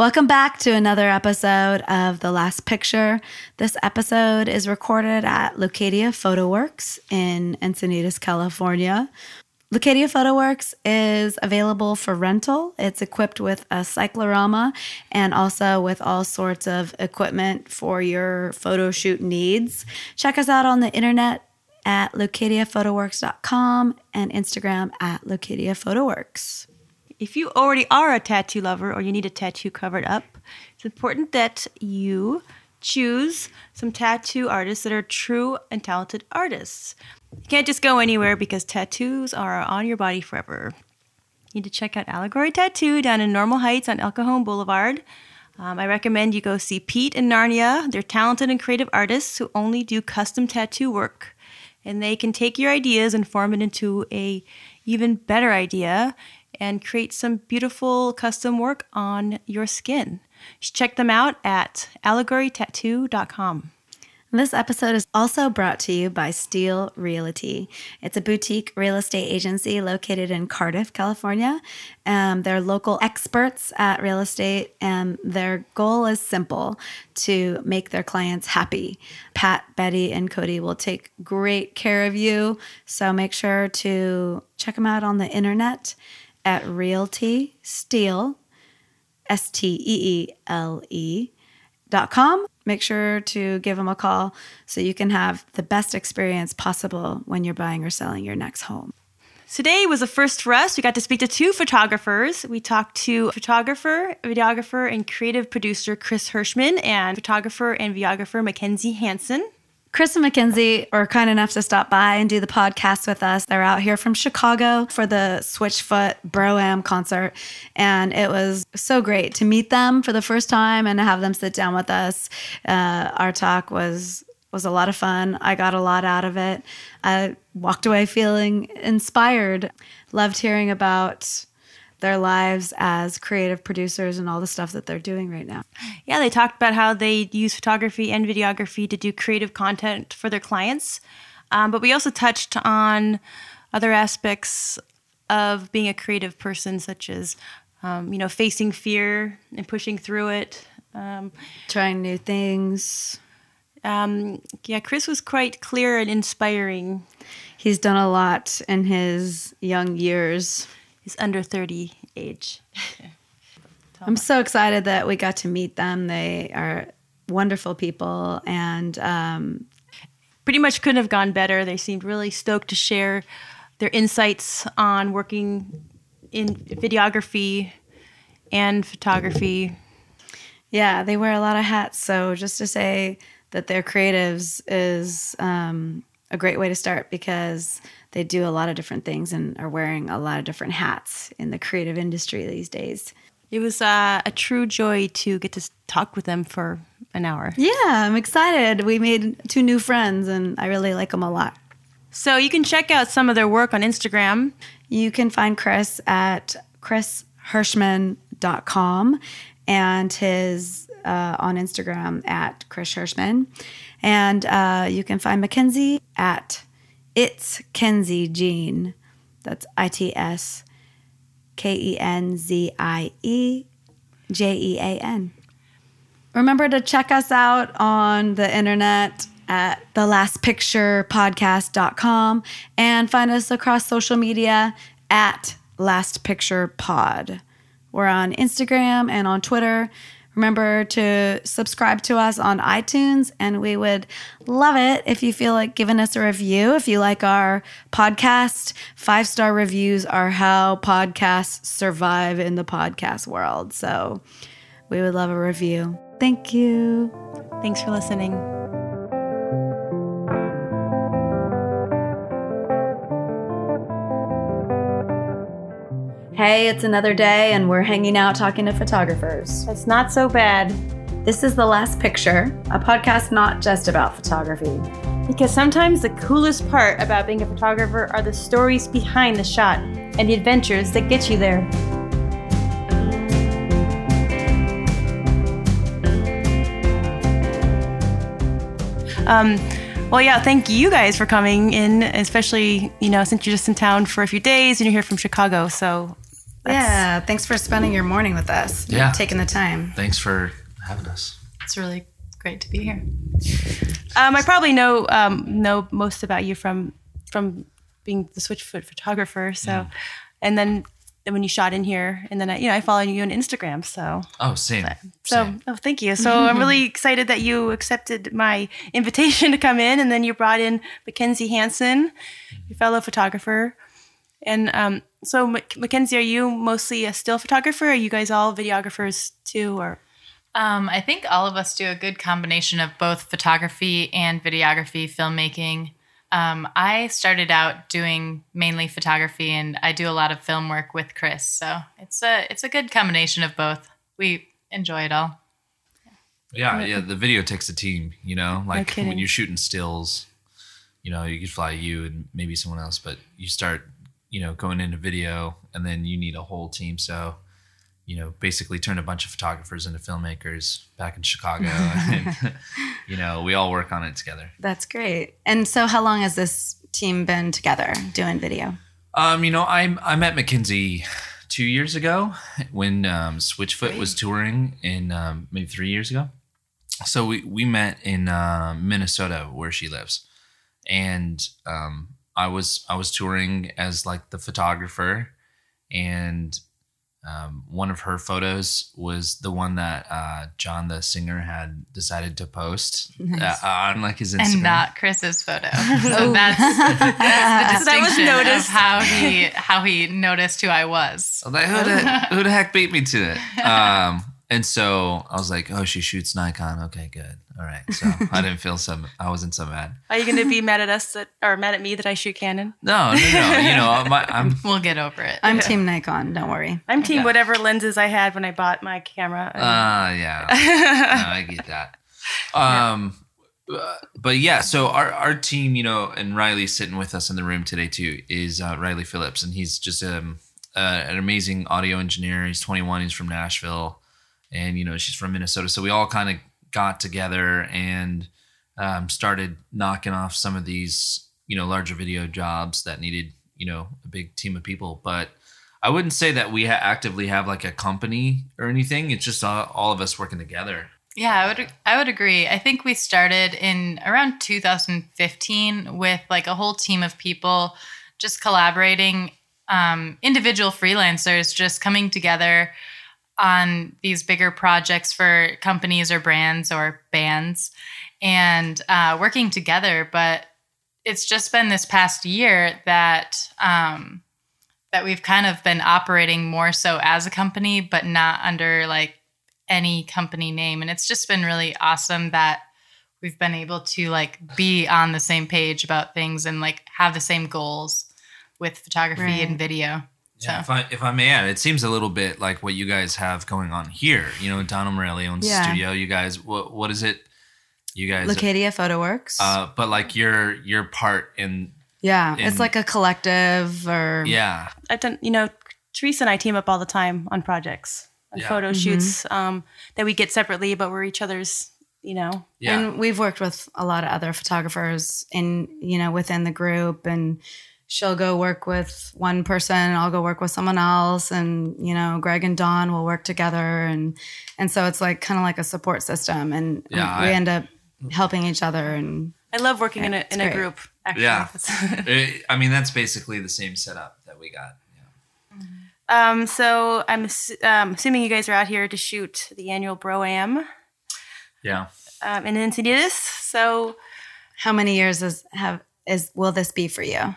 Welcome back to another episode of The Last Picture. This episode is recorded at Leucadia Photo Works in Encinitas, California. Leucadia PhotoWorks is available for rental. It's equipped with a cyclorama and also with all sorts of equipment for your photo shoot needs. Check us out on the internet at leucadiaphotoworks.com and Instagram at Leucadia Photoworks. If you already are a tattoo lover or you need a tattoo covered up, it's important that you choose some tattoo artists that are true and talented artists. You can't just go anywhere because tattoos are on your body forever. You need to check out Allegory Tattoo down in Normal Heights on El Cajon Boulevard. Um, I recommend you go see Pete and Narnia. They're talented and creative artists who only do custom tattoo work, and they can take your ideas and form it into a even better idea and create some beautiful custom work on your skin. check them out at allegorytattoo.com. This episode is also brought to you by Steele Realty. It's a boutique real estate agency located in Cardiff, California. Um, they're local experts at real estate, and their goal is simple to make their clients happy. Pat, Betty, and Cody will take great care of you. So make sure to check them out on the internet at Realty Steele, S T E E L E dot com. Make sure to give them a call so you can have the best experience possible when you're buying or selling your next home. Today was a first for us. We got to speak to two photographers. We talked to photographer, videographer, and creative producer Chris Hershman and photographer and videographer McKenzie Hanson. Chris and McKenzie were kind enough to stop by and do the podcast with us. They're out here from Chicago for the Switchfoot Bro-Am concert. And it was so great to meet them for the first time and to have them sit down with us. Uh, our talk was was a lot of fun. I got a lot out of it. I walked away feeling inspired. Loved hearing about their lives as creative producers and all the stuff that they're doing right now. Yeah, they talked about how they use photography and videography to do creative content for their clients. Um, but we also touched on other aspects of being a creative person, such as, um, you know, facing fear and pushing through it, um, trying new things. Um, yeah, Chris was quite clear and inspiring. He's done a lot in his young years is under 30 age. I'm so excited that we got to meet them. They are wonderful people and um, pretty much couldn't have gone better. They seemed really stoked to share their insights on working in videography and photography. Yeah, they wear a lot of hats. So just to say that they're creatives is um, a great way to start because they do a lot of different things and are wearing a lot of different hats in the creative industry these days. It was uh, a true joy to get to talk with them for an hour. Yeah, I'm excited. We made two new friends and I really like them a lot. So you can check out some of their work on Instagram. You can find Chris at chrishershman.com and his uh, on Instagram at Chris Hershman. And uh, you can find McKenzie at it's Kenzie Jean. That's I T S K E N Z I E J E A N. Remember to check us out on the internet at thelastpicturepodcast.com and find us across social media at Last Picture Pod. We're on Instagram and on Twitter. Remember to subscribe to us on iTunes, and we would love it if you feel like giving us a review. If you like our podcast, five star reviews are how podcasts survive in the podcast world. So we would love a review. Thank you. Thanks for listening. Hey, it's another day, and we're hanging out talking to photographers. It's not so bad. This is The Last Picture, a podcast not just about photography. Because sometimes the coolest part about being a photographer are the stories behind the shot and the adventures that get you there. Um, well, yeah, thank you guys for coming in, especially, you know, since you're just in town for a few days and you're here from Chicago. So Yeah. Thanks for spending your morning with us. Yeah. Taking the time. Thanks for having us. It's really great to be here. Um, I probably know um, know most about you from from being the Switchfoot photographer. So, and then when you shot in here, and then I, you know I follow you on Instagram. So Oh, same. so same. oh thank you. So I'm really excited that you accepted my invitation to come in, and then you brought in McKenzie Hansen, your fellow photographer. And um, so Mac- McKenzie, are you mostly a still photographer? Are you guys all videographers too, or Um, I think all of us do a good combination of both photography and videography, filmmaking. Um, I started out doing mainly photography, and I do a lot of film work with Chris. So it's a it's a good combination of both. We enjoy it all. Yeah, yeah. The video takes a team, you know. Like kidding. when you're shooting stills, you know, you could fly you and maybe someone else, but you start, you know, going into video, and then you need a whole team. So, you know, basically turn a bunch of photographers into filmmakers back in Chicago, and you know, we all work on it together. That's great. And so, how long has this team been together doing video? Um, you know, I I met McKenzie two years ago when um, Switchfoot was touring in um, maybe three years ago. So we we met in uh, Minnesota where she lives, and um, I was I was touring as like the photographer, and um, one of her photos was the one that uh, John the singer had decided to post Nice. uh, on like his Instagram. And not Chris's photo. So that's, that's the So that was noticed. of how he how he noticed who I was. I was like, who the, who the heck beat me to it? Um, and so I was like, oh, she shoots Nikon. Okay, good. All right. So I didn't feel so, I wasn't so mad. are you going to be mad at us that, or mad at me that I shoot Canon? No, no, no. You know, my, I'm, We'll get over it. I'm Team Nikon. Don't worry. I'm team Okay. whatever lenses I had when I bought my camera. uh, yeah. No, I get that. Um, uh, but yeah, so our, our team, you know, and Riley's sitting with us in the room today too, is uh, Riley Phillips. And he's just um, uh, an amazing audio engineer. He's 21. He's from Nashville. And, you know, she's from Minnesota. So we all kind of got together and um, started knocking off some of these, you know, larger video jobs that needed, you know, a big team of people. But I wouldn't say that we ha- actively have like a company or anything. It's just all, all of us working together. Yeah, I would I would agree. I think we started in around 2015 with like a whole team of people just collaborating um, individual freelancers just coming together on these bigger projects for companies or brands or bands and uh, working together. But it's just been this past year that um, that we've kind of been operating more so as a company, but not under like any company name. And it's just been really awesome that we've been able to like be on the same page about things and like have the same goals with photography Right. and video. So Yeah, if I if I may add, it seems a little bit like what you guys have going on here. You know, Donald Morelli owns Yeah. the studio. You guys, what what is it? You guys, Leucadia Photo Works. uh, but like your your part in yeah, in- it's like a collective or yeah, I've done, you know, Teresa and I team up all the time on projects, on Yeah. photo shoots um, that we get separately, but we're each other's, you know. yeah, And we've worked with a lot of other photographers in, you know, within the group and she'll go work with one person, I'll go work with someone else and, you know, Greg and Dawn will work together and and so it's like kind of like a support system and Yeah, we I- end up helping each other and I love working in a, It's in a great. group, actually. Yeah. That's- Eh, I mean, that's basically the same setup that we got. Yeah. um, so I'm um, assuming you guys are out here to shoot the annual Bro-Am Yeah. um, in Encinitas. So how many years is have is will this be for you?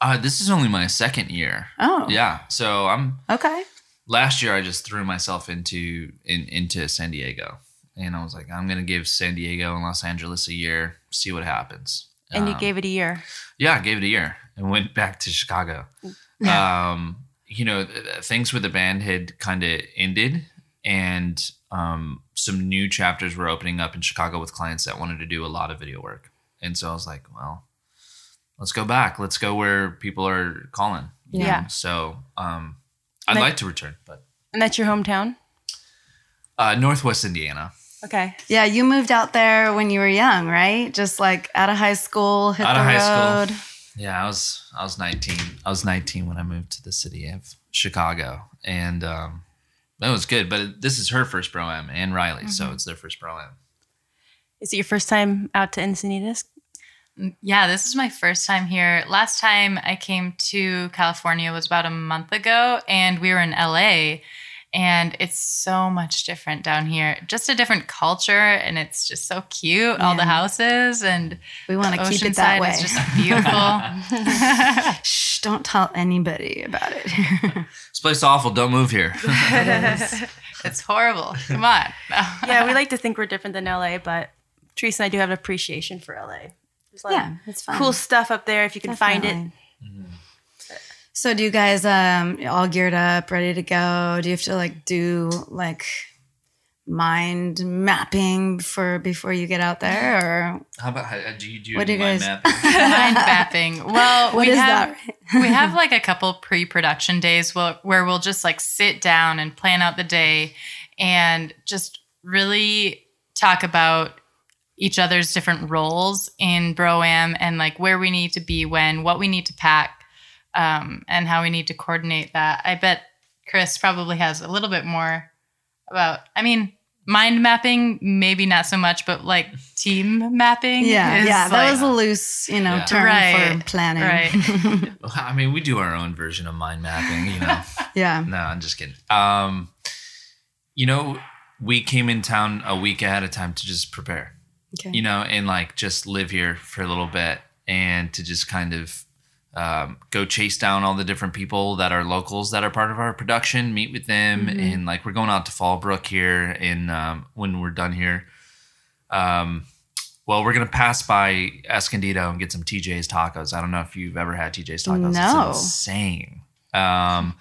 Uh, this is only my second year. Oh. Yeah. So I'm Okay. last year I just threw myself into in, into San Diego. And I was like, I'm gonna give San Diego and Los Angeles a year, see what happens. and you Um, gave it a year. Yeah, I gave it a year and went back to Chicago. Um, you know, th- th- things with the band had kind of ended, and um, some new chapters were opening up in Chicago with clients that wanted to do a lot of video work. And so I was like, well, let's go back. Let's go where people are calling. you Yeah. So um, I'd Like- like to return, but And that's your hometown? uh, Northwest Indiana. Okay. Yeah, you moved out there when you were young, right? Just like out of high school, hit Out the of high school. Yeah, I was I was 19. I was 19 when I moved to the city of Chicago, and um, that was good. But this is her first Bro-Am and Riley, so it's their first Bro-Am. Is it your first time out to Encinitas? Yeah, this is my first time here. Last time I came to California was about a month ago, and we were in LA. And it's so much different down here. Just a different culture, and it's just so cute. All the houses and We want to keep it that way. is just beautiful. Shh, don't tell anybody about it. This place is awful. Don't move here. it's horrible. Come on. Yeah, we like to think we're different than LA, but Teresa and I do have an appreciation for LA. There's a lot yeah, it's fun. cool stuff up there if you can find it. Definitely. So do you guys um all geared up, ready to go? Do you have to like do like mind mapping for before you get out there or How about how, do you do What do you mind guys- mapping? Mind mapping. Well, what we is have, that? we have like a couple pre-production days where, where we'll just like sit down and plan out the day and just really talk about each other's different roles in Broam and like where we need to be when, what we need to pack, um, and how we need to coordinate that. I bet Chris probably has a little bit more about, I mean, mind mapping, maybe not so much, but like team mapping. Yeah, is, yeah, that like- was a loose, you know, Yeah. term Right, for planning. right. I mean, we do our own version of mind mapping, you know. yeah. no, I'm just kidding. Um, you know, we came in town a week ahead of time to just prepare. Okay. you know, and like just live here for a little bit and to just kind of um, go chase down all the different people that are locals that are part of our production, meet with them, and like we're going out to Fallbrook here, and um, when we're done here, um, well, we're gonna pass by Escondido and get some TJ's tacos. I don't know if you've ever had TJ's tacos. No. It's insane. Um,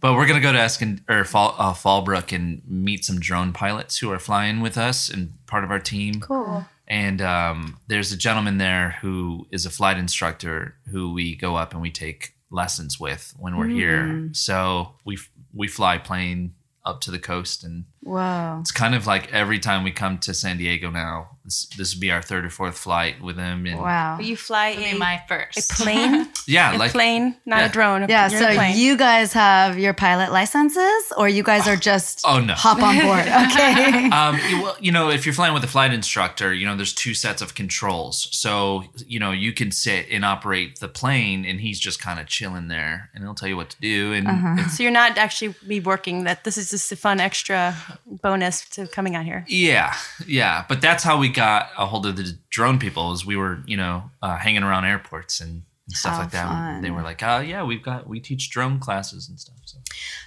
but we're gonna go to Escond or Fall, uh, Fallbrook and meet some drone pilots who are flying with us and part of our team. Cool. And um, there's a gentleman there who is a flight instructor who we go up and we take lessons with when we're here. So we we fly plane up to the coast, and Whoa. it's kind of like every time we come to San Diego now. This, this would be our third or fourth flight with him. And Wow. You fly It'll a, be my a first. plane, yeah, a like plane, not yeah. a drone. Yeah, You're so you guys have your pilot licenses or you guys are just Oh, no. hop on board. Okay. um, you- well, you know, if you're flying with a flight instructor, you know, there's two sets of controls. So, you know, you can sit and operate the plane, and he's just kind of chilling there, and he'll tell you what to do. And it's so you're not actually be working. That this is just a fun extra bonus to coming out here. Yeah, yeah, but that's how we got a hold of the drone people. Is we were, you know, uh, hanging around airports and, and stuff How like that. fun. They were like, "Oh, yeah, we've got we teach drone classes and stuff." So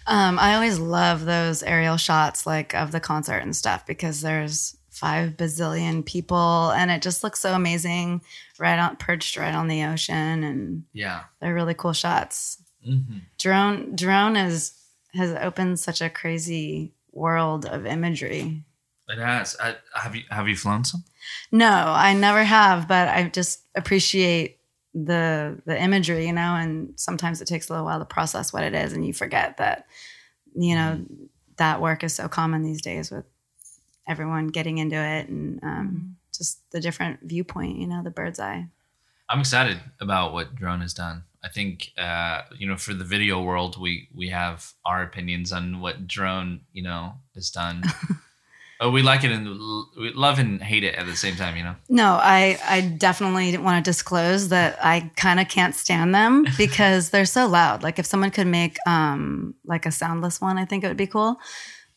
Um, I always love those aerial shots like of the concert and stuff because there's five bazillion people and it just looks so amazing right on perched right on the ocean and yeah, they're really cool shots. hmm Drone drone is has opened such a crazy world of imagery. it has. I, have you have you flown some? No, I never have, but I just appreciate the the imagery, you know, and sometimes it takes a little while to process what it is and you forget that you know that work is so common these days with everyone getting into it and um, just the different viewpoint, you know, the bird's eye. I'm excited about what drone has done. I think uh, you know for the video world, we we have our opinions on what drone you know has done. oh, we like it and we love and hate it at the same time. You know. No, I I definitely want to disclose that I kind of can't stand them because they're so loud. Like if someone could make um like a soundless one, I think it would be cool.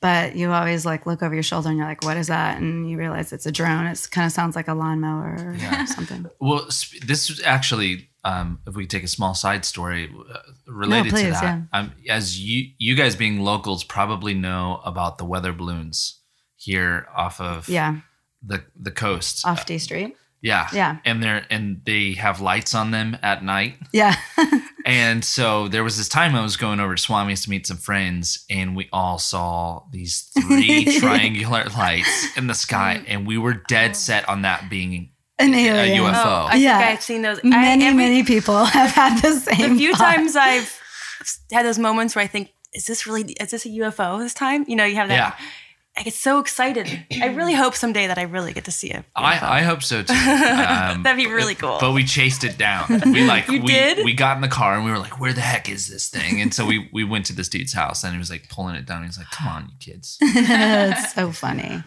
But you always like look over your shoulder and you're like, "What is that?" And you realize it's a drone. It kind of sounds like a lawnmower or Yeah. something. Well, sp- this is actually, um, if we take a small side story uh, related to please, that, yeah. um, as you you guys being locals probably know about the weather balloons here off of Yeah, the the coast. off D Street. yeah, yeah. and they're and they have lights on them at night. Yeah, And so there was this time I was going over to Swami's to meet some friends, and we all saw these three triangular lights in the sky, mm. and we were dead oh. set on that being an alien. a. UFO. Oh, I Yeah. think I've seen those. I, Many every- many people have had the same. a few thought. times I've had those moments where I think, is this really, is this a UFO this time? You know, you have that. Yeah. I get so excited. I really hope someday that I really get to see it. I, I hope so too. Um, That'd be really cool. But we chased it down. We like You we did? we got in the car and we were like, "Where the heck is this thing?" And so we we went to this dude's house and he was like pulling it down. He was like, "Come on, you kids." it's so funny.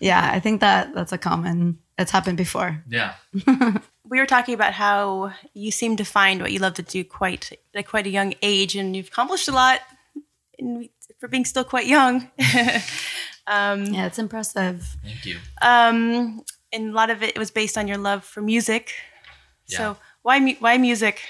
Yeah, I think that that's a common. It's happened before. Yeah. we were talking about how you seem to find what you love to do quite at quite a young age, and you've accomplished a lot in, for being still quite young. Yeah, it's impressive. Thank you. um, and a lot of it was based on your love for music. Yeah. So why mu- why music?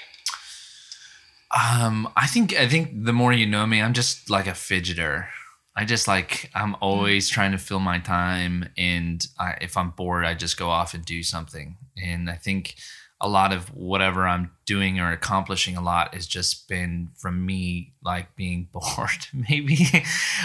Um, I think I think the more you know me, I'm just like a fidgeter. I just like I'm always trying to fill my time, and I, if I'm bored, I just go off and do something. And I think a lot of whatever I'm doing or accomplishing a lot has just been from me like being bored, maybe,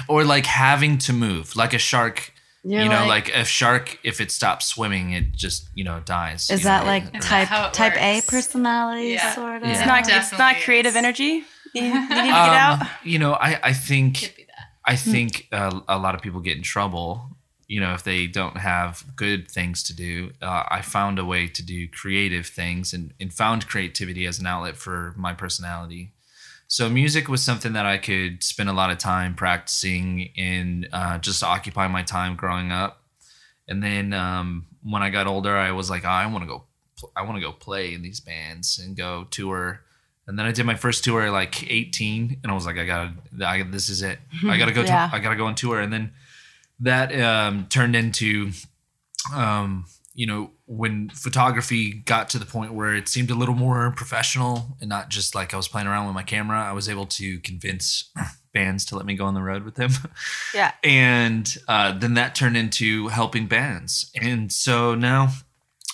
or like having to move, like a shark. You're you know, like- like, a shark, if it stops swimming, it just you know dies. Is that know, like or- type that type A personality Yeah. sort of? Yeah. It's not it's not creative is. energy. You, you need to get Um, out. You know, I I think Could be that. I think uh, a lot of people get in trouble, you know, if they don't have good things to do. Uh, I found a way to do creative things and, and found creativity as an outlet for my personality. So music was something that I could spend a lot of time practicing and uh, just to occupy my time growing up. And then um, when I got older, I was like, I want to go, pl- I want to go play in these bands and go tour. And then I did my first tour at like 18, and I was like, I gotta, I, this is it. I gotta go. Yeah. To, I gotta go on tour. And then that um, turned into, um, you know, when photography got to the point where it seemed a little more professional and not just like I was playing around with my camera, I was able to convince bands to let me go on the road with them. Yeah. and uh, then that turned into helping bands and so now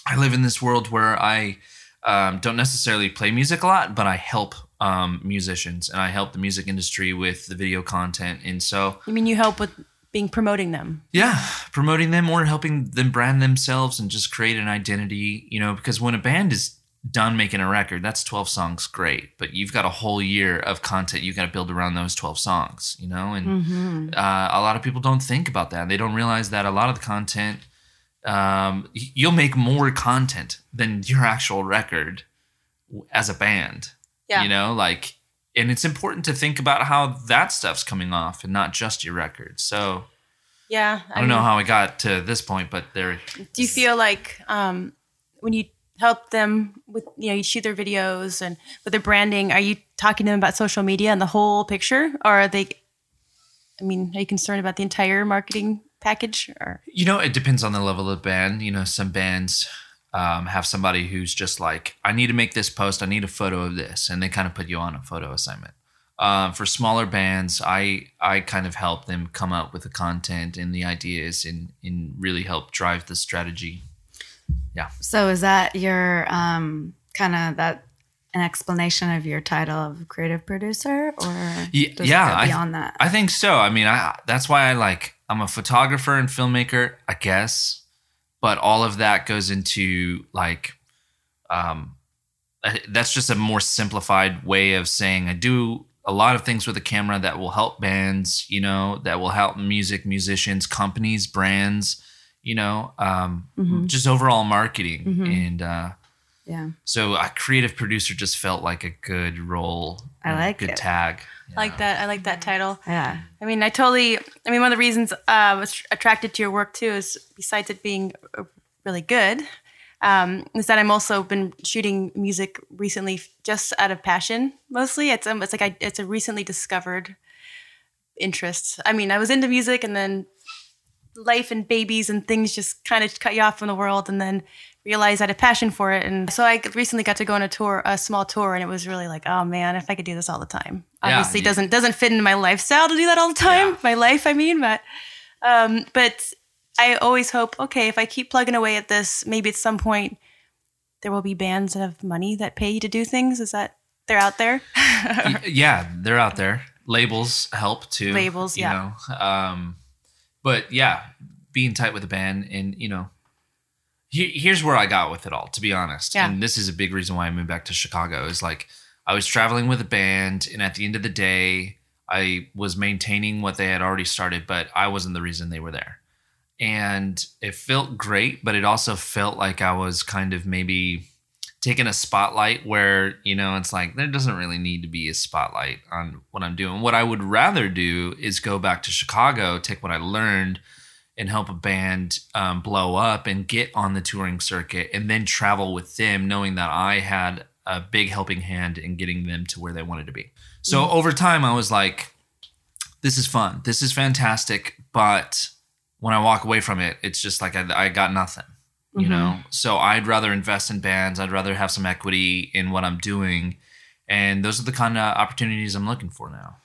i live in this world where i um, don't necessarily play music a lot but i help um, musicians and i help the music industry with the video content and so You mean you help with being promoting them? yeah promoting them or helping them brand themselves and just create an identity you know because when a band is done making a record that's 12 songs great but you've got a whole year of content you got to build around those 12 songs you know and uh, a lot of people don't think about that they don't realize that a lot of the content um, you'll make more content than your actual record as a band Yeah. you know like and it's important to think about how that stuff's coming off and not just your record so Yeah. I don't know how I got to this point, but there. Do you feel like um, when you help them with, you know, you shoot their videos and with their branding, are you talking to them about social media and the whole picture? Or are they, I mean, are you concerned about the entire marketing package? Or You know, it depends on the level of band. You know, some bands um, have somebody who's just like, I need to make this post. I need a photo of this, and they kind of put you on a photo assignment. Um, for smaller bands, I I kind of help them come up with the content and the ideas, and and really help drive the strategy. Yeah. So is that your um, kind of that an explanation of your title of creative producer, or yeah, go I- beyond that? I think so. I mean, I that's why I like I'm a photographer and filmmaker, I guess, but all of that goes into like um that's just a more simplified way of saying I do a lot of things with a camera that will help bands, you know, that will help music musicians, companies, brands, you know, um Mhm. just overall marketing Mhm. and uh yeah, so a creative producer just felt like a good role. I a like good it. tag. I like that. I like that title. yeah. I mean, I totally. I mean, one of the reasons uh, I was attracted to your work too is besides it being uh, really good, um, is that I'm also been shooting music recently just out of passion. Mostly, it's um, it's like I, it's a recently discovered interest. I mean, I was into music, and then life and babies and things just kind of cut you off from the world, and then realized I had a passion for it. And so I recently got to go on a tour, a small tour, and it was really like, oh man, if I could do this all the time. Yeah, Obviously, you- doesn't doesn't fit into my lifestyle to do that all the time. Yeah. My life, I mean, but um, but I always hope, okay, if I keep plugging away at this, maybe at some point there will be bands that have money that pay you to do things. Is that they're out there? Yeah, they're out there. Labels help too. Labels, you yeah. Know? Um, but yeah, being tight with a band, and you know, here's where I got with it all. To be honest, Yeah. and this is a big reason why I moved back to Chicago. Is like I was traveling with a band, and at the end of the day, I was maintaining what they had already started, but I wasn't the reason they were there. And it felt great, but it also felt like I was kind of maybe taking a spotlight where, you know, it's like there doesn't really need to be a spotlight on what I'm doing. What I would rather do is go back to Chicago, take what I learned and help a band um, blow up and get on the touring circuit and then travel with them, knowing that I had a big helping hand in getting them to where they wanted to be. So Mm. over time, I was like, this is fun. This is fantastic. But when I walk away from it, it's just like I, I got nothing, you Mm-hmm. know? So I'd rather invest in bands. I'd rather have some equity in what I'm doing. And those are the kind of opportunities I'm looking for now.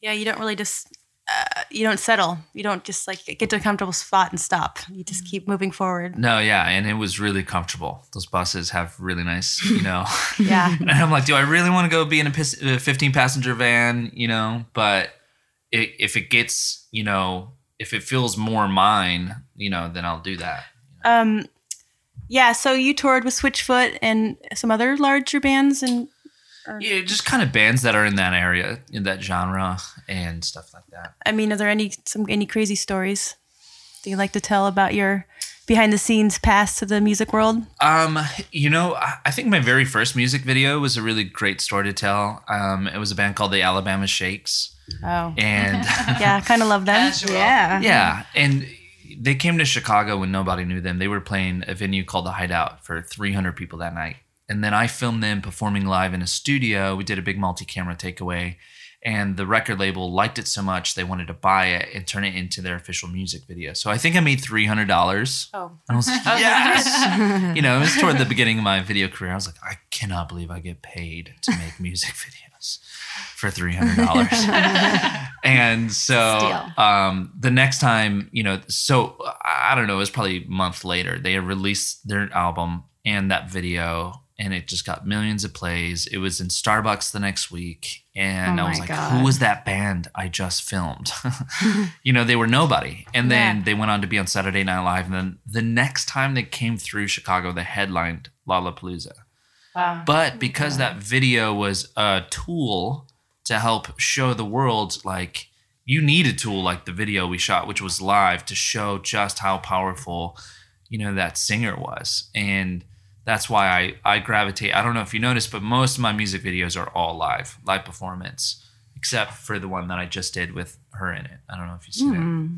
Yeah, you don't really just uh, you don't settle. You don't just like get to a comfortable spot and stop. You just keep moving forward. No, yeah. And it was really comfortable. Those buses have really nice, you know. Yeah. And I'm like, do I really want to go be in a 15 passenger van? You know, but i if it gets, you know, if it feels more mine, you know, then I'll do that. Um, yeah. So you toured with Switchfoot and some other larger bands, and Yeah, just kind of bands that are in that area, in that genre, and stuff like that. I mean, are there any some any crazy stories that you like to tell about your behind the scenes past to the music world? Um, you know, I I think my very first music video was a really great story to tell. Um, it was a band called the Alabama Shakes, Oh, and yeah, I kind of love them. Yeah. Yeah, and they came to Chicago when nobody knew them. They were playing a venue called the Hideout for 300 people that night. And then I filmed them performing live in a studio. We did a big multi-camera takeaway, and the record label liked it so much they wanted to buy it and turn it into their official music video. So I think I made $300. Oh, I was like, yes. you know, it was toward the beginning of my video career. I was like, I cannot believe I get paid to make music videos for three hundred dollars. and so, um, the next time, you know, so I don't know, it was probably a month later. They released their album and that video, and it just got millions of plays. It was in Starbucks the next week, and Oh I was like, God. "Who was that band I just filmed?" you know, they were nobody. And then Yeah. they went on to be on Saturday Night Live. And then the next time they came through Chicago, they headlined Lollapalooza. wow. But because that video was a tool to help show the world, like, you need a tool like the video we shot, which was live, to show just how powerful, you know, that singer was. And that's why I, I gravitate. I don't know if you noticed, but most of my music videos are all live, live performance, except for the one that I just did with her in it. I don't know if you see that.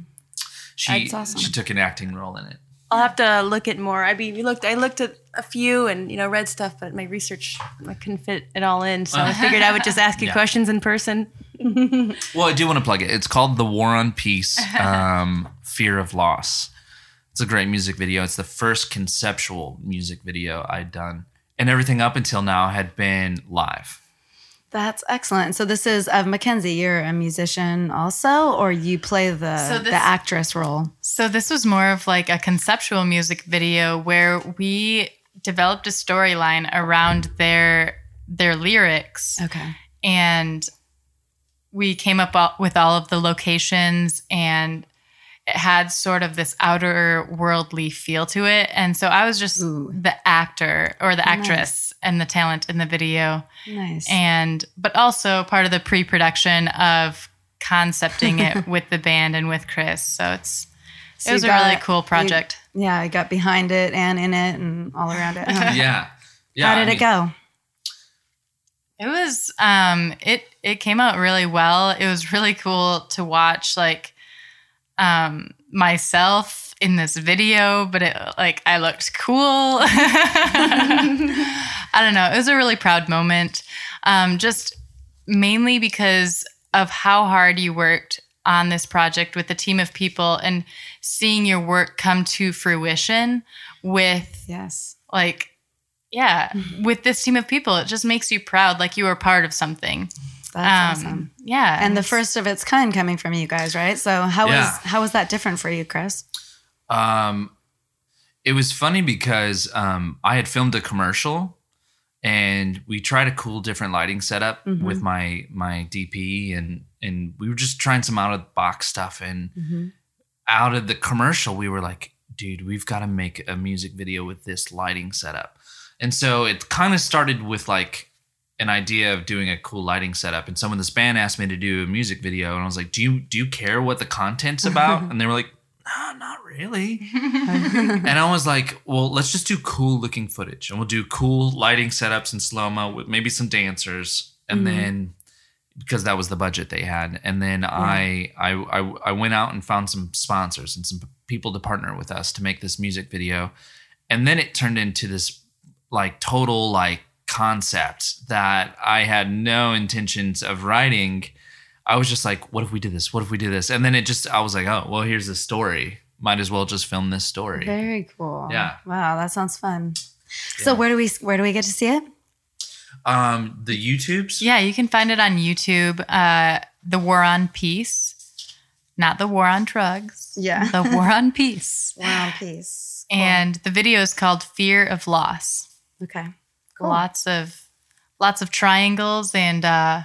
She That's awesome. she took an acting role in it. I'll have to look at more. I mean, we looked. I looked at a few and you know read stuff, but my research I couldn't fit it all in. So I figured I would just ask you Yeah. questions in person. Well, I do want to plug it. It's called The War on Peace, um, Fear of Loss. It's a great music video. It's the first conceptual music video I'd done. And everything up until now had been live. That's excellent. So this is of McKenzie. You're a musician also, or you play the So this- the actress role? So this was more of like a conceptual music video where we developed a storyline around their their lyrics Okay. and we came up with all of the locations and it had sort of this outer worldly feel to it and so i was just Ooh. the actor or the actress and the talent in the video Nice. and but also part of the pre-production of concepting it with the band and with chris so it's So it was you a really got- cool project yeah, I got behind it and in it and all around it. huh? Yeah. Yeah. How did I it go? It was um it it came out really well. It was really cool to watch like um myself in this video, but it like I looked cool. I don't know. It was a really proud moment. Um just mainly because of how hard you worked on this project with a team of people and seeing your work come to fruition with Yes. like yeah with this team of people it just makes you proud like you were part of something That's Um, awesome. yeah And the first of its kind coming from you guys, right? So how Yeah. was how was that different for you, Chris? Um, it was funny because um, I had filmed a commercial, and we tried a cool different lighting setup Mhm. with my my DP, and and we were just trying some out of the box stuff. And out of the commercial, we were like, dude, we've got to make a music video with this lighting setup. And so it kind of started with like an idea of doing a cool lighting setup, and someone this band asked me to do a music video, and I was like, "Do you do you care what the content's about?" and they were like, "No, not really." and I was like, "Well, let's just do cool looking footage, and we'll do cool lighting setups in slow mo with maybe some dancers, and mm-hmm. then." Because that was the budget they had, and then I, I I I went out and found some sponsors and some people to partner with us to make this music video, and then it turned into this like total like concept that I had no intentions of writing. I was just like, what if we did this? What if we did this? And then it just, I was like, oh, well, here's the story. Might as well just film this story. Very cool. Yeah. Wow, that sounds fun. So where do we where do we get to see it? Um, the YouTubes. Yeah, you can find it on YouTube. Uh, the War on Peace, not the War on Drugs. Yeah. the War on Peace. Wow, peace. And the video is called Fear of Loss. Okay. Cool. Lots of lots of triangles and uh,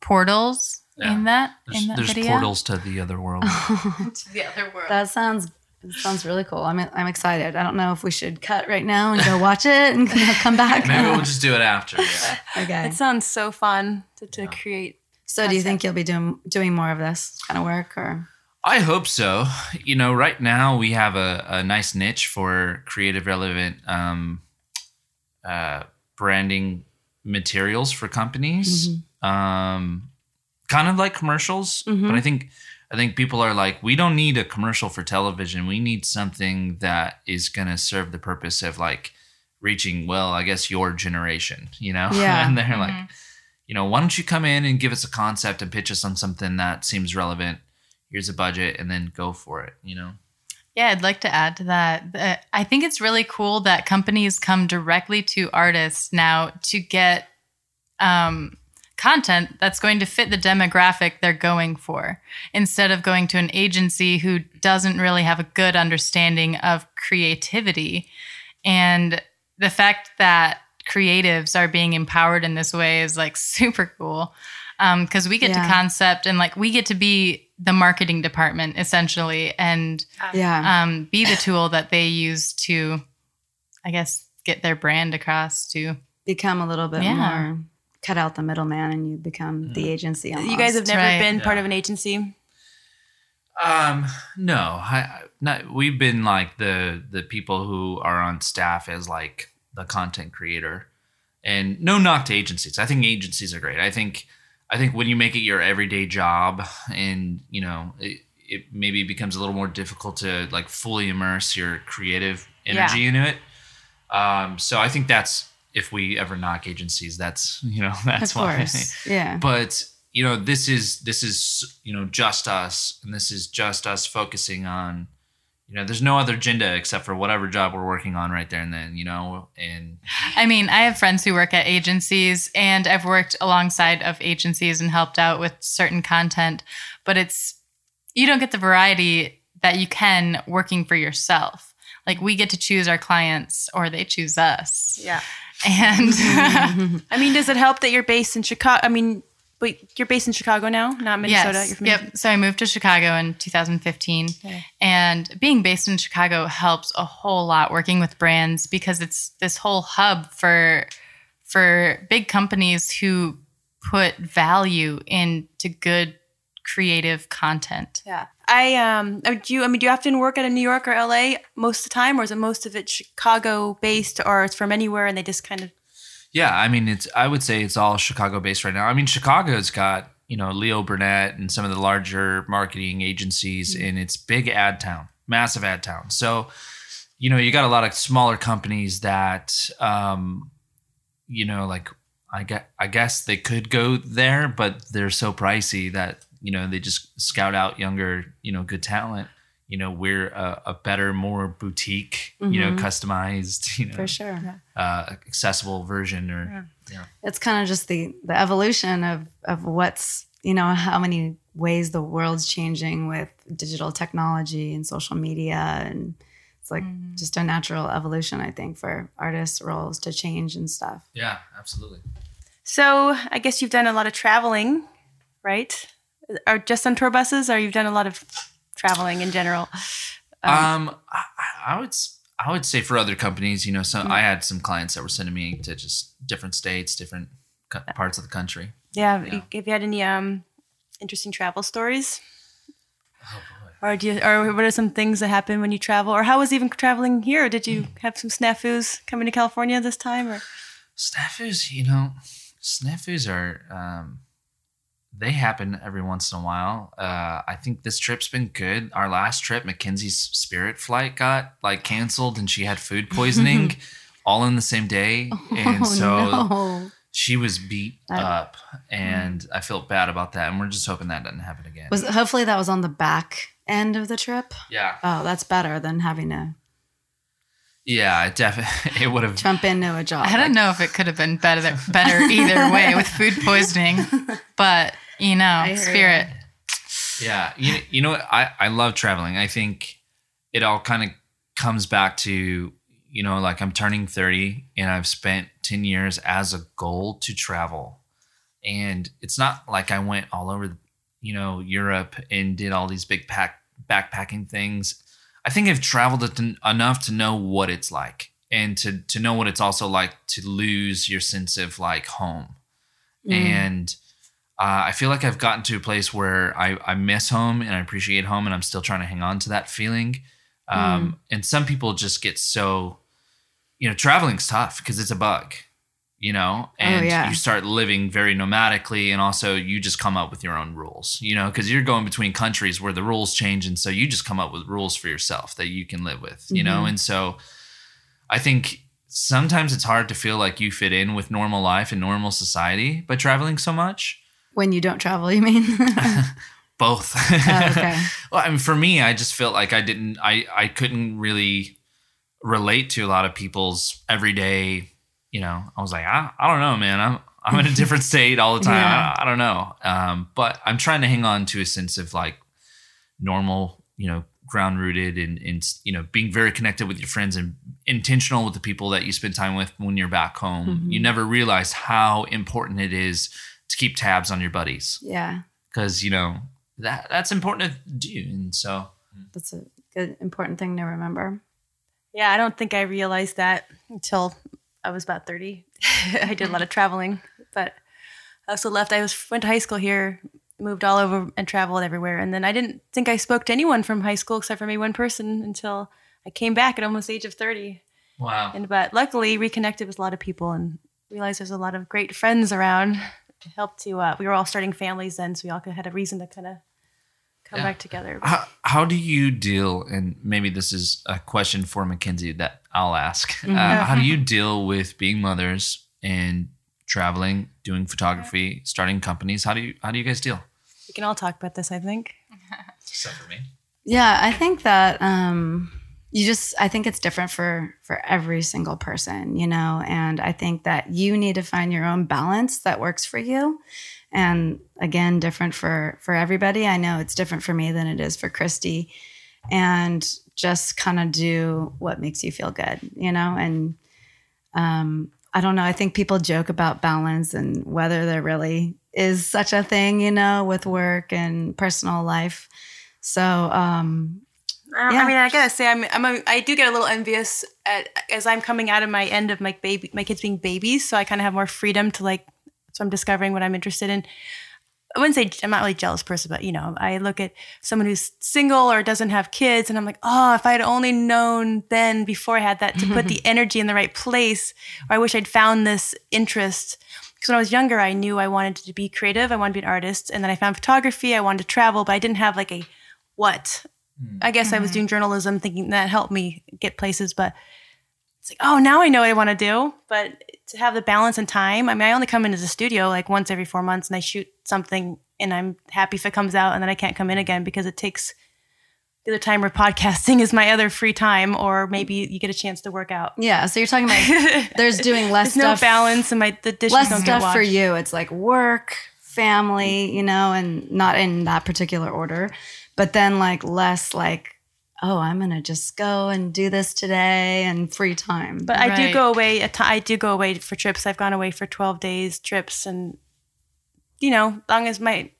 portals Yeah. in that There's, in that there's video. portals to the other world. to the other world. That sounds that sounds really cool. I'm I'm excited. I don't know if we should cut right now and go watch it and come back. Maybe we'll just do it after. Yeah. okay. It sounds so fun to, to create. So do you think you'll be doing doing more of this kind of work or I hope so. You know, right now we have a, a nice niche for creative, relevant um, uh, branding materials for companies. Mm-hmm. Um, kind of like commercials, mm-hmm. but I think I think people are like, we don't need a commercial for television. We need something that is going to serve the purpose of like reaching, well, I guess your generation. You know, Yeah. and they're like, mm-hmm. you know, why don't you come in and give us a concept and pitch us on something that seems relevant? Here's a budget, and then go for it. You know. Yeah, I'd like to add to that. I think it's really cool that companies come directly to artists now to get um, content that's going to fit the demographic they're going for instead of going to an agency who doesn't really have a good understanding of creativity. And the fact that creatives are being empowered in this way is like super cool because we get Yeah. to concept and like we get to be the marketing department essentially and yeah. um, be the tool that they use to, I guess, get their brand across to. become a little bit Yeah. more cut out the middleman and you become the agency almost. You guys have never right. been part of an agency. Um, no, I, I- not. We've been like the the people who are on staff as like the content creator, and no knock to agencies. I think agencies are great. I think I think when you make it your everyday job, and you know, it, it maybe becomes a little more difficult to like fully immerse your creative energy into it. Um, so I think that's if we ever knock agencies, that's you know that's of why course. Yeah. but you know this is this is you know just us and this is just us focusing on you know there's no other agenda except for whatever job we're working on right there and then you know and I mean, I have friends who work at agencies, and I've worked alongside of agencies and helped out with certain content, but it's you don't get the variety that you can working for yourself. Like we get to choose our clients, or they choose us, Yeah. and. I mean, does it help that you're based in Chicago? I mean, wait, you're based in Chicago now, not Minnesota. You're Yes. from Yep. So I moved to Chicago in 2015. And being based in Chicago helps a whole lot working with brands because it's this whole hub for for big companies who put value into good creative content. Yeah. I um do you I mean do you often work at a New York or LA most of the time or is it most of it Chicago based or it's from anywhere and they just kind of yeah i mean it's i would say it's all chicago based right now. I mean chicago's got you know leo burnett and some of the larger marketing agencies and it's big ad town massive ad town. So you know you got a lot of smaller companies that um you know like i get i guess they could go there but they're so pricey that you know they just scout out younger you know good talent you know we're a, a better more boutique you know customized you know For sure. uh, accessible version or yeah. It's kind of just the the evolution of of what's you know how many ways the world's changing with digital technology and social media and it's like just a natural evolution I think for artists roles to change and stuff. yeah absolutely So, I guess you've done a lot of traveling, right? Or just on tour buses or you've done a lot of traveling in general? um I, I would i would say for other companies you know so i had some clients that were sending me to just different states different parts of the country. Yeah. Yeah. Have you had any um interesting travel stories? Oh, boy. Or do you, or what are some things that happen when you travel? Or how was even traveling here? Did you have some snafus coming to California this time? Or Snafus, you know, snafus are um, they happen every once in a while. Uh, I think this trip's been good. Our last trip, McKenzie's Spirit flight got like canceled, and she had food poisoning all in the same day, and so Oh, no. she was beat That- up, and I felt bad about that. And we're just hoping that doesn't happen again. Was hopefully that was on the back end of the trip. yeah, Oh, that's better than having to yeah, it definitely it would have. jump into a job. I don't Like, know if it could have been better better either way with food poisoning, but you know, hear spirit. Yeah, you know, you know what? I I love traveling. I think it all kind of comes back to you know like I'm turning 30 and I've spent 10 years as a goal to travel. And it's not like I went all over you know Europe and did all these big pack backpacking things. I think I've traveled it enough to know what it's like and to to know what it's also like to lose your sense of like home. Mm. And uh, I feel like I've gotten to a place where I, I miss home and I appreciate home, and I'm still trying to hang on to that feeling. Um, And some people just get so, you know, traveling's tough because it's a bug, you know, and yeah. you start living very nomadically, and also you just come up with your own rules, you know, because you're going between countries where the rules change, and so you just come up with rules for yourself that you can live with, you know, and so I think sometimes it's hard to feel like you fit in with normal life and normal society by traveling so much when you don't travel, you mean? both Oh, okay. well i mean for me i just felt like i didn't i i couldn't really relate to a lot of people's everyday you know i was like i, I don't know man i'm i'm in a different state all the time Yeah. I, I don't know um but i'm trying to hang on to a sense of like normal you know ground rooted and, and you know being very connected with your friends and intentional with the people that you spend time with when you're back home Mhm. you never realize how important it is to keep tabs on your buddies yeah, because you know that that's important to do and so that's a good important thing to remember. yeah, I don't think I realized that until I was about 30. I did a lot of traveling, but I also left. I was went to high school here, moved all over and traveled everywhere. And then I didn't think I spoke to anyone from high school except for maybe one person until I came back at almost the age of 30. wow And but luckily reconnected with a lot of people and realized there's a lot of great friends around. It helped to uh, we were all starting families then, so we all had a reason to kind of come Yeah. back together. how, how do you deal and maybe this is a question for McKenzie that i'll ask uh, how do you deal with being mothers and traveling doing photography starting companies how do you how do you guys deal We can all talk about this, I think. except for me Yeah, I think that um, you just I think it's different for for every single person, you know, and I think that you need to find your own balance that works for you. And again, different for for everybody. I know it's different for me than it is for Christy. And just kind of do what makes you feel good, you know, and um I don't know. I think people joke about balance and whether there really is such a thing, you know, with work and personal life. So, um, I Yeah. I mean, I gotta say, I'm, I'm a, I do get a little envious at, as I'm coming out of my end of my baby, my kids being babies. So I kind of have more freedom to like, so I'm discovering what I'm interested in. I wouldn't say I'm not really jealous person, but you know, I look at someone who's single or doesn't have kids, and I'm like, oh, if I had only known then before I had that to put the energy in the right place, or I wish I'd found this interest. Because when I was younger, I knew I wanted to be creative, I wanted to be an artist, and then I found photography, I wanted to travel, but I didn't have like a what. Hmm. I guess I was mm-hmm. doing journalism, thinking that helped me get places, but it's like, oh, now I know what I want to do. But to have the balance and time, I mean, I only come into the studio like once every four months and I shoot something and I'm happy if it comes out and then I can't come in again because it takes the other time where podcasting is my other free time or maybe you get a chance to work out. yeah. So you're talking about there's doing less There's no balance and my the dishes less don't get stuff for you. It's like work, family, you know, and not in that particular order, but then like less like, oh, I'm gonna just go and do this today and free time. But I do go away. I do go away for trips. I've gone away for twelve days trips, and you know, long as my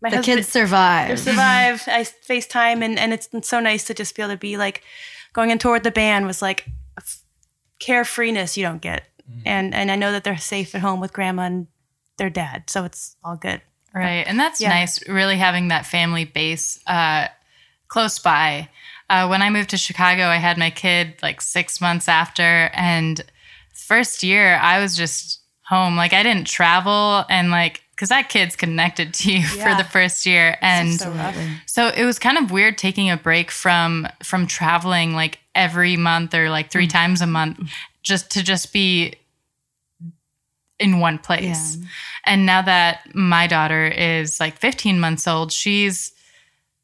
my the husband kids survive. they survive, I FaceTime, and and it's so nice to just be able to be like going on tour with the band was like a f- carefreeness you don't get, mm. and and I know that they're safe at home with grandma and their dad. So it's all good. Right. And that's Yeah. nice, really having that family base uh, close by. Uh, when I moved to Chicago, I had my kid like six months after. And first year, I was just home. Like, I didn't travel and like, because that kid's connected to you for the first year. And so so it was kind of weird taking a break from from traveling like every month or like Mm. three times a month just to just be in one place. Yeah. And now that my daughter is like 15 months old, she's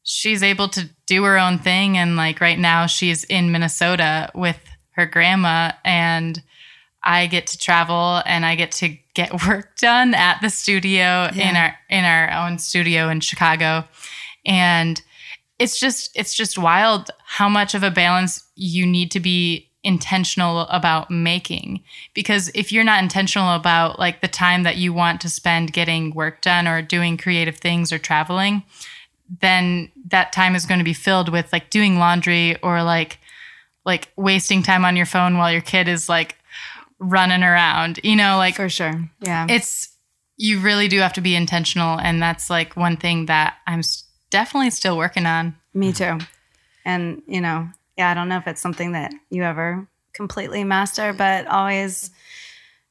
she's able to do her own thing and like right now she's in Minnesota with her grandma and I get to travel and I get to get work done at the studio in our in our own studio in Chicago. And it's just it's just wild how much of a balance you need to be intentional about making because if you're not intentional about like the time that you want to spend getting work done or doing creative things or traveling then that time is going to be filled with like doing laundry or like like wasting time on your phone while your kid is like running around you know like For sure. Yeah. it's you really do have to be intentional and that's like one thing that i'm definitely still working on Me too. And, you know, yeah, I don't know if it's something that you ever completely master, but always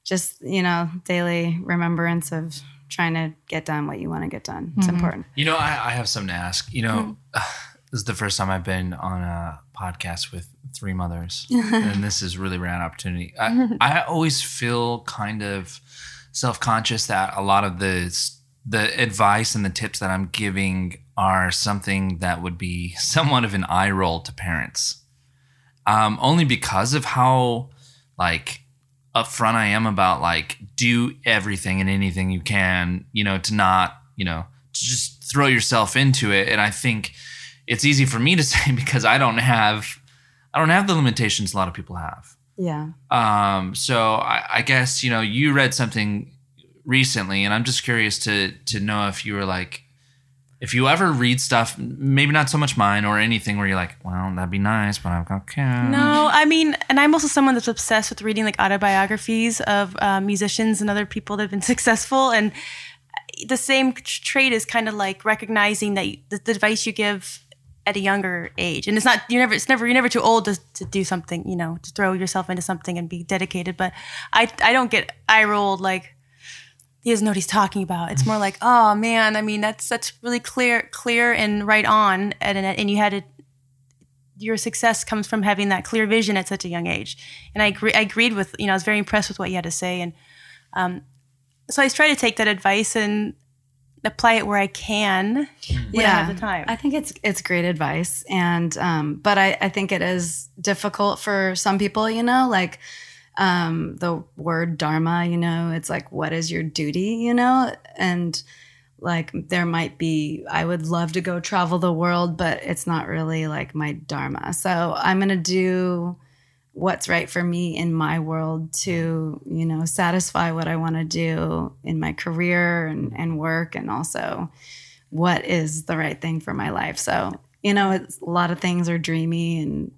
just, you know, daily remembrance of trying to get done what you want to get done. It's mm-hmm. important. You know, I, I have something to ask. You know, mm-hmm. this is the first time I've been on a podcast with three mothers, and this is really rad opportunity. I, I always feel kind of self conscious that a lot of the the advice and the tips that I'm giving are something that would be somewhat of an eye roll to parents, um, only because of how like upfront I am about like do everything and anything you can, you know, to not, you know, to just throw yourself into it. And I think it's easy for me to say because I don't have I don't have the limitations a lot of people have. Yeah. Um, so I, I guess you know you read something recently, and I'm just curious to to know if you were like, if you ever read stuff, maybe not so much mine or anything where you're like, well, that'd be nice, but I've got kids. No, I mean, and I'm also someone that's obsessed with reading like autobiographies of uh, musicians and other people that have been successful. And the same trait is kind of like recognizing that you, the, the advice you give at a younger age, and it's not you're never it's never you're never too old to, to do something, you know, to throw yourself into something and be dedicated. But I I don't get eye rolled like he doesn't know what he's talking about. It's more like, oh man, I mean that's that's really clear, clear and right on, and and, you had to your success comes from having that clear vision at such a young age. And I, agree, I agreed with, you know, I was very impressed with what you had to say. And um, so I try to take that advice and apply it where I can when I have the time. I think it's it's great advice, and um, but I I think it is difficult for some people. You know, like um, the word dharma. You know, it's like what is your duty? You know, and like there might be I would love to go travel the world, but it's not really like my dharma. So I'm gonna do what's right for me in my world to you know satisfy what i want to do in my career and, and work and also what is the right thing for my life so you know it's a lot of things are dreamy and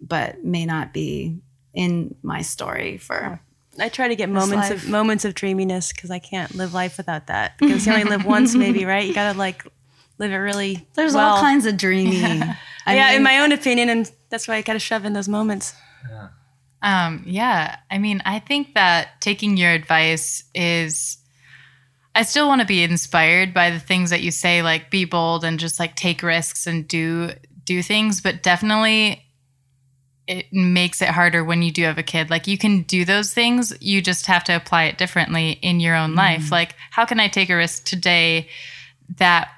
but may not be in my story for I try to get moments life. of moments of dreaminess because I can't live life without that. Because you only live once, maybe, right? You gotta like live it really. there's well. all kinds of dreamy I yeah, in my own opinion, and that's why I gotta shove in those moments. Um, yeah. I mean, I think that taking your advice is I still want to be inspired by the things that you say, like be bold and just like take risks and do do things, but definitely it makes it harder when you do have a kid. Like you can do those things, you just have to apply it differently in your own life. Mm. Like, how can I take a risk today that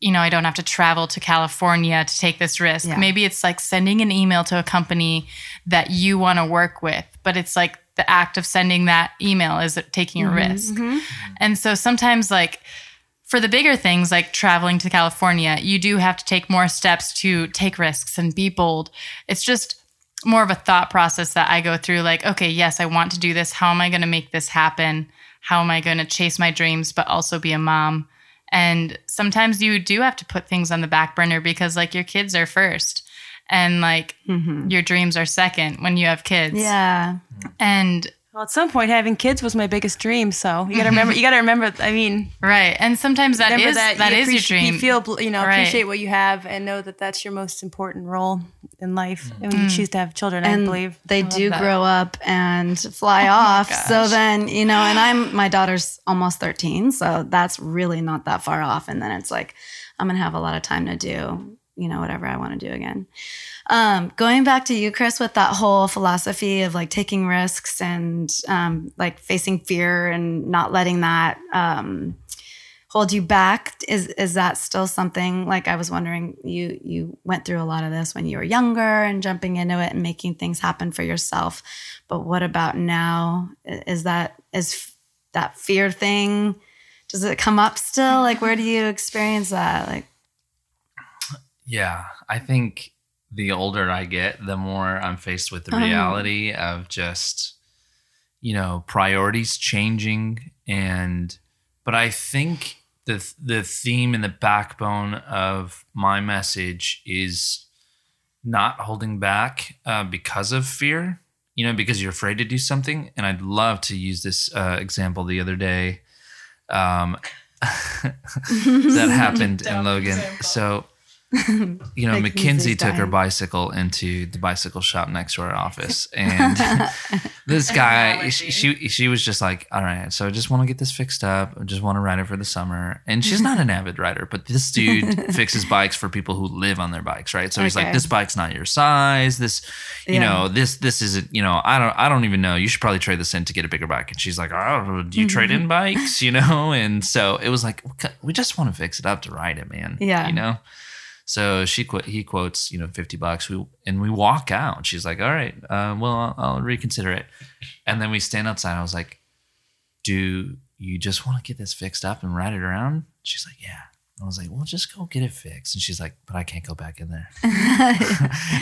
you know, I don't have to travel to California to take this risk. Yeah. Maybe it's like sending an email to a company that you want to work with, but it's like the act of sending that email is taking a mm-hmm. risk. Mm-hmm. And so sometimes, like, for the bigger things like traveling to California, you do have to take more steps to take risks and be bold. It's just more of a thought process that I go through like, okay, yes, I want to do this. How am I going to make this happen? How am I going to chase my dreams, but also be a mom? And sometimes you do have to put things on the back burner because, like, your kids are first and, like, mm-hmm. your dreams are second when you have kids. yeah And Well, at some point, having kids was my biggest dream. So you got to remember. You got to remember. I mean, Right. And sometimes that remember that that you is your dream. You feel, you know, Right. appreciate what you have, and know that that's your most important role in life. And when you mm. choose to have children, I and believe. they do that. grow up and fly oh off. So then, you know, and I'm my daughter's almost 13, so that's really not that far off. And then it's like I'm gonna have a lot of time to do, you know, whatever I want to do again. Um, going back to you, Chris, with that whole philosophy of like taking risks and um, like facing fear and not letting that um, hold you back is is that still something like i was wondering you you went through a lot of this when you were younger and jumping into it and making things happen for yourself. But what about now? Is that is that fear thing does it come up still? Like where do you experience that? Like Yeah, I think the older I get, the more I'm faced with the Oh. reality of just, you know, priorities changing. And, but I think the, the theme and the backbone of my message is not holding back uh, because of fear, you know, because you're afraid to do something. And I'd love to use this uh, example the other day. Um, that happened in Logan. So, you know, Like McKenzie took her bicycle into the bicycle shop next to our office, and this guy, she, she she was just like, "All right, so I just want to get this fixed up. I just want to ride it for the summer." And she's not an avid rider, but this dude fixes bikes for people who live on their bikes, right? So he's like, "This bike's not your size. This, you Yeah. know, this this isn't, you know, I don't I don't even know. You should probably trade this in to get a bigger bike." And she's like, "Oh, do you trade in bikes?" You know, and so it was like, we just want to fix it up to ride it, man. Yeah. you know. So she qu- he quotes, you know, fifty bucks. We and we walk out. She's like, "All right, uh, well, I'll, I'll reconsider it." And then we stand outside. I was like, "Do you just want to get this fixed up and ride it around?" She's like, "Yeah." I was like, "Well, just go get it fixed." And she's like, "But I can't go back in there."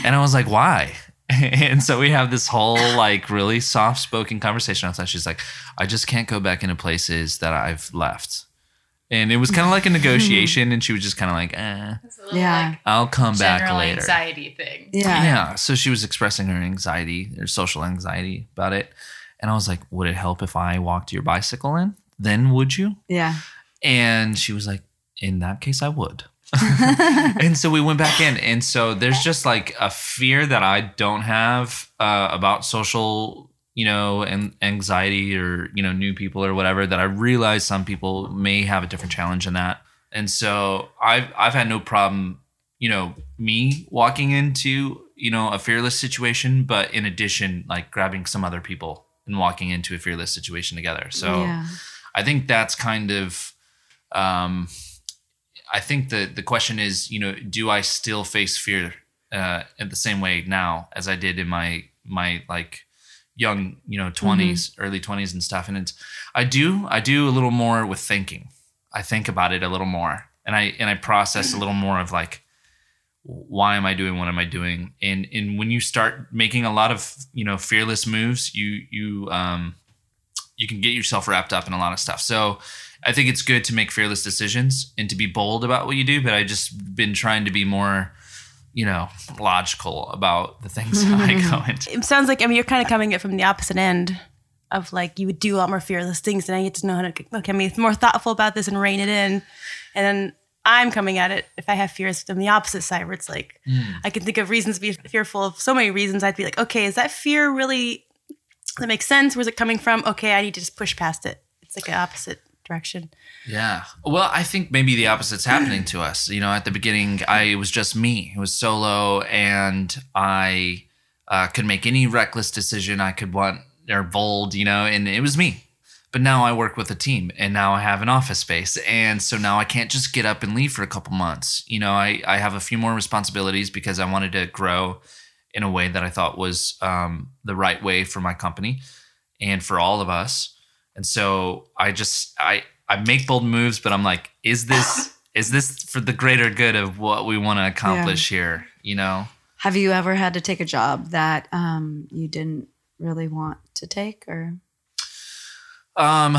and I was like, "Why?" And so we have this whole like really soft spoken conversation outside. She's like, "I just can't go back into places that I've left." And it was kind of like a negotiation, and she was just kind of like, "Eh." It's a little, Yeah. like, I'll come back general later. anxiety thing. yeah Yeah. So she was expressing her anxiety, her social anxiety about it. And I was like, would it help if I walked your bicycle in? Then would you? yeah And she was like, in that case, I would. and so we went back in. And so there's just like a fear that I don't have uh, about social, you know, and anxiety or, you know, new people or whatever that I realize some people may have a different challenge in that. And so I've, I've had no problem, you know, me walking into, you know, a fearless situation, but in addition, like grabbing some other people and walking into a fearless situation together. So yeah I think that's kind of um I think the the question is, you know, do I still face fear uh in the same way now as I did in my my like young, you know, 20s, early 20s and stuff and it's I do I do a little more with thinking. I think about it a little more and I and I process a little more of like why am I doing what am I doing? And and when you start making a lot of, you know, fearless moves, you you um you can get yourself wrapped up in a lot of stuff. So I think it's good to make fearless decisions and to be bold about what you do, but I just been trying to be more, you know, logical about the things I go mm-hmm. into. It sounds like I mean you're kind of coming at it from the opposite end of like you would do a lot more fearless things, and I get to know how to okay, I mean, more thoughtful about this and rein it in. And then I'm coming at it if I have fears from the opposite side, where it's like mm. I can think of reasons to be fearful of so many reasons. I'd be like, okay, is that fear really that makes sense? Where's it coming from? Okay, I need to just push past it. It's like an opposite direction. Yeah. Well, I think maybe the opposite's happening to us. You know, at the beginning, I was just me. It was solo, and I uh, could make any reckless decision I could want or bold. You know, and it was me. But now I work with a team, and now I have an office space, and so now I can't just get up and leave for a couple months. You know, I I have a few more responsibilities because I wanted to grow in a way that I thought was um, the right way for my company and for all of us. And so I just I I make bold moves, but I'm like, is this is this for the greater good of what we want to accomplish here? You know? have you ever had to take a job that um you didn't really want to take or Um,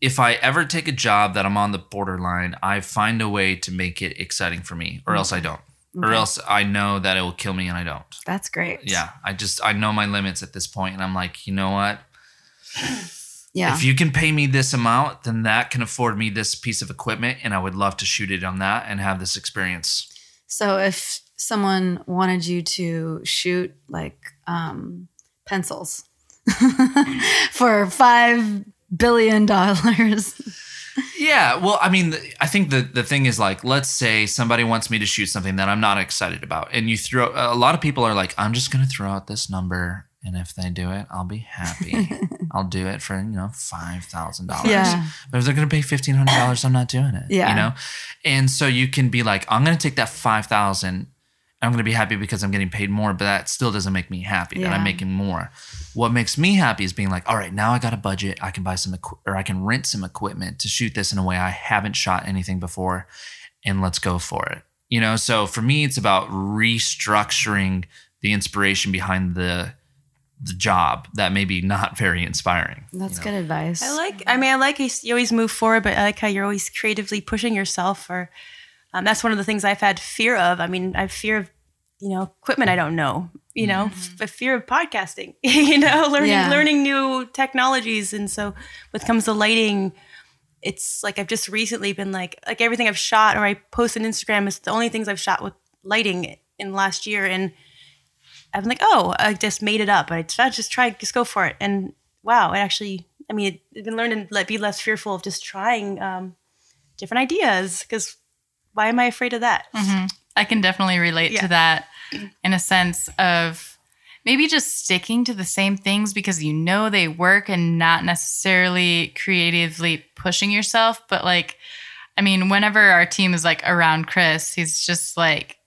if I ever take a job that I'm on the borderline, I find a way to make it exciting for me, or else I don't, or else I know that it will kill me and I don't. that's great Yeah, I just I know my limits at this point, and I'm like, you know what? Yeah. if you can pay me this amount, then that can afford me this piece of equipment, and I would love to shoot it on that and have this experience. So if someone wanted you to shoot like um, pencils for five billion dollars, Yeah, well, I mean, I think the the thing is like, let's say somebody wants me to shoot something that I'm not excited about, and you throw a lot of people are like, I'm just gonna throw out this number, and if they do it, I'll be happy. I'll do it for you know five thousand dollars. Yeah. But if they're gonna pay fifteen hundred dollars, I'm not doing it. Yeah. you know, and so you can be like, I'm gonna take that five thousand. I'm gonna be happy because I'm getting paid more, but that still doesn't make me happy that I'm making more. What makes me happy is being like, all right, now I got a budget. I can buy some equi- or I can rent some equipment to shoot this in a way I haven't shot anything before, and let's go for it. You know, so for me, it's about restructuring the inspiration behind the the job that may be not very inspiring. that's you know? good advice. I like. I mean, I like you you always move forward, but I like how you're always creatively pushing yourself. Or um, that's one of the things I've had fear of. I mean, I have fear of you know equipment I don't know. You know, f- a fear of podcasting. you know, learning Yeah. learning new technologies, and so when it comes to lighting. It's like I've just recently been like like everything I've shot or I post on Instagram is the only things I've shot with lighting in last year and I'm like, oh, I just made it up. I just try, just go for it. And wow, it actually, I mean, I've been learning to let, be less fearful of just trying um, different ideas because why am I afraid of that? I can definitely relate Yeah. to that in a sense of maybe just sticking to the same things because you know they work and not necessarily creatively pushing yourself. But like, I mean, whenever our team is like around Chris, he's just like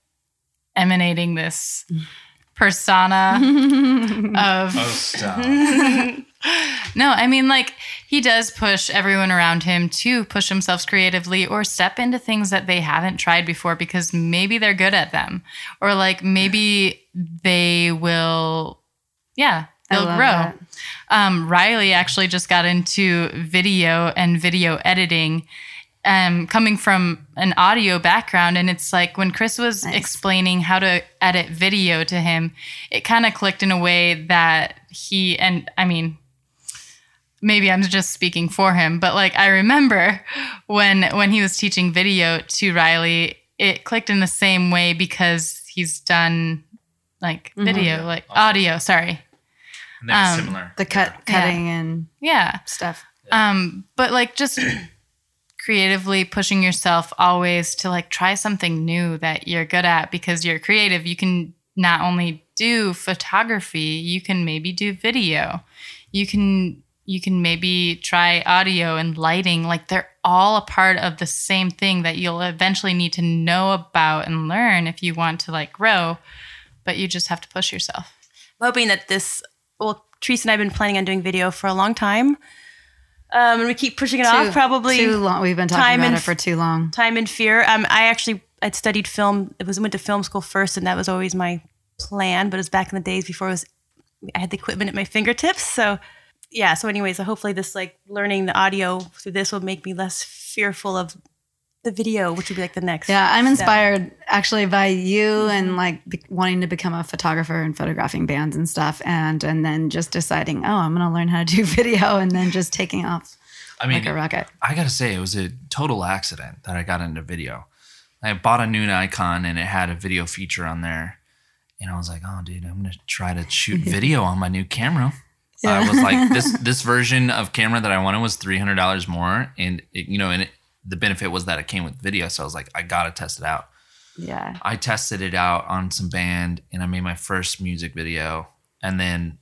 emanating this persona of Oh, stop. no, I mean, like, he does push everyone around him to push themselves creatively or step into things that they haven't tried before because maybe they're good at them. Or, like, maybe they will, yeah, they'll grow. Um, Riley actually just got into video and video editing. Um, coming from an audio background, and it's like when Chris was Nice. explaining how to edit video to him, it kind of clicked in a way that he and I mean, maybe I'm just speaking for him, but like I remember when when he was teaching video to Riley, it clicked in the same way because he's done like video, like audio. Sorry, And Um, similar. the cut, cutting, and yeah. stuff. Um, but like just creatively pushing yourself always to like try something new that you're good at because you're creative. You can not only do photography, you can maybe do video. You can you can maybe try audio and lighting. Like they're all a part of the same thing that you'll eventually need to know about and learn if you want to like grow, but you just have to push yourself. I'm hoping that this, well, Teresa and I have been planning on doing video for a long time. Um, and we keep pushing it off, probably too long. We've been talking time about and it for too long. time and fear. Um, I actually I'd studied film. It was went to film school first, and that was always my plan. But it was back in the days before it was I had the equipment at my fingertips. So yeah. So anyways, so hopefully this like learning the audio through this will make me less fearful of the video, which would be like the next. Yeah, I'm step. inspired actually by you and like be- wanting to become a photographer and photographing bands and stuff, and and then just deciding, oh, I'm gonna learn how to do video, and then just taking off I mean, like a rocket. I gotta say, it was a total accident that I got into video. I bought a new Nikon and it had a video feature on there, and I was like, "Oh, dude, I'm gonna try to shoot video on my new camera." I was like, "This this version of camera that I wanted was three hundred dollars more, and it, you know, and it, the benefit was that it came with video." So I was like, "I gotta test it out." Yeah, I tested it out on some band, and I made my first music video, and then,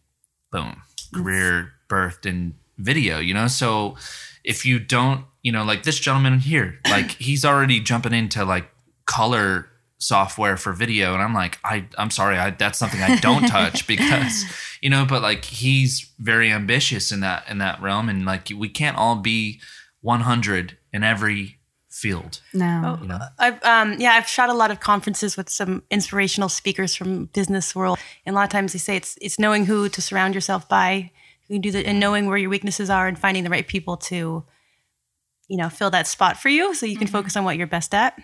boom, career birthed in video. You know, so if you don't, you know, like this gentleman here, like he's already jumping into like color software for video and I'm like I I'm sorry I that's something I don't touch because you know but like he's very ambitious in that in that realm and like we can't all be 100 in every field no, you know I've um yeah, I've shot a lot of conferences with some inspirational speakers from business world, and a lot of times they say it's it's knowing who to surround yourself by, who can do that, and knowing where your weaknesses are, and finding the right people to, you know, fill that spot for you, so you can focus on what you're best at.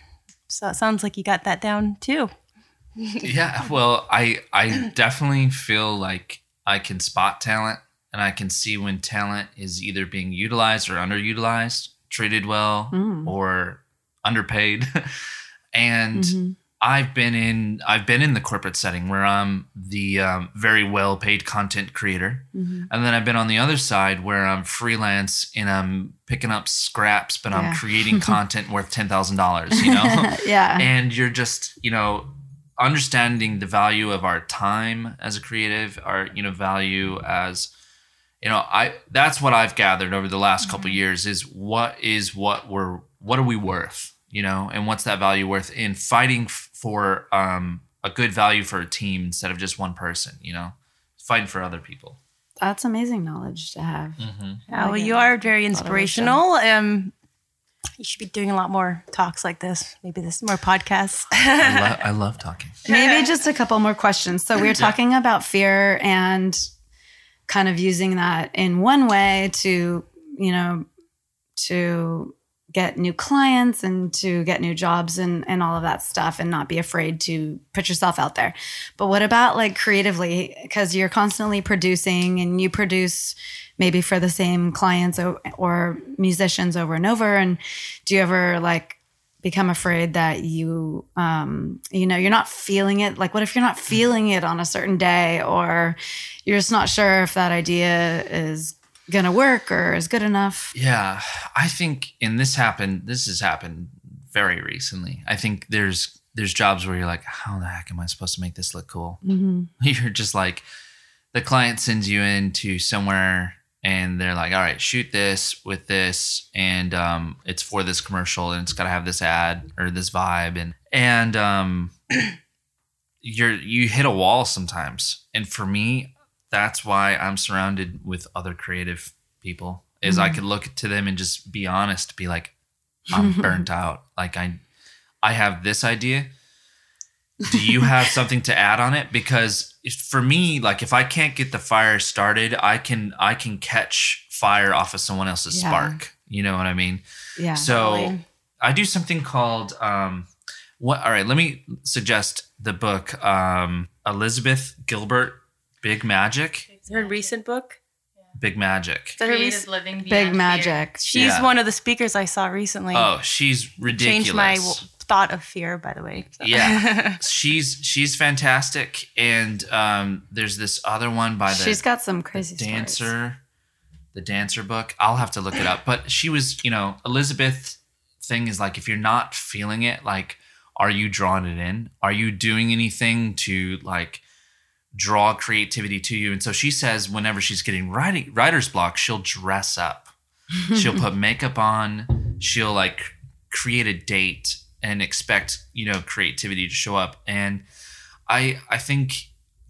So it sounds like you got that down too. yeah well i i definitely feel like i can spot talent and I can see when talent is either being utilized or underutilized, treated well Mm. or underpaid. and Mhm. I've been in I've been in the corporate setting where I'm the um, very well paid content creator, Mhm. and then I've been on the other side where I'm freelance and I'm picking up scraps, but Yeah. I'm creating content worth ten thousand dollars. You know, yeah. and you're just you know understanding the value of our time as a creative, our you know value as you know I that's what I've gathered over the last couple years is what is what we're what are we worth you know and what's that value worth in fighting for um a good value for a team instead of just one person you know fighting for other people That's amazing knowledge to have. mm-hmm. Yeah, well, like you it. are very inspirational. Um, you should be doing a lot more talks like this. Maybe this more podcasts. I, lo- I love talking Maybe just a couple more questions. So we were talking about fear and kind of using that in one way to, you know, to get new clients and to get new jobs and, and all of that stuff and not be afraid to put yourself out there. But what about like creatively? Because you're constantly producing and you produce maybe for the same clients or, or musicians over and over. And do you ever like become afraid that you um you know you're not feeling it like what if you're not feeling it on a certain day or you're just not sure if that idea is gonna work or is good enough Yeah, I think, and this happened. This has happened very recently. I think there's there's jobs where you're like, how the heck am I supposed to make this look cool? mm-hmm. You're just like, the client sends you into somewhere, and they're like, all right, shoot this with this, and um, it's for this commercial, and it's got to have this ad or this vibe, and and um, you're you hit a wall sometimes, and for me, that's why I'm surrounded with other creative people. Is I could look to them and just be honest, be like, I'm burnt out. Like I, I have this idea. Do you have something to add on it? Because for me, like if I can't get the fire started, I can I can catch fire off of someone else's Yeah. spark. You know what I mean? yeah So Totally. I do something called um what all right, let me suggest the book um Elizabeth Gilbert Big Magic. Is her recent book? Big Magic. Is that Creative living big beyond fear. magic She's Yeah. one of the speakers I saw recently. Oh, she's ridiculous. Changed my w- thought of fear, by the way. So. Yeah. she's she's fantastic and um there's this other one by the she's got some crazy stories. dancer the dancer book i'll have to look it up but she was you know elizabeth thing is like if you're not feeling it like are you drawing it in are you doing anything to like draw creativity to you and so she says whenever she's getting writing writer's block she'll dress up she'll put makeup on she'll like create a date and expect you know creativity to show up. And i i think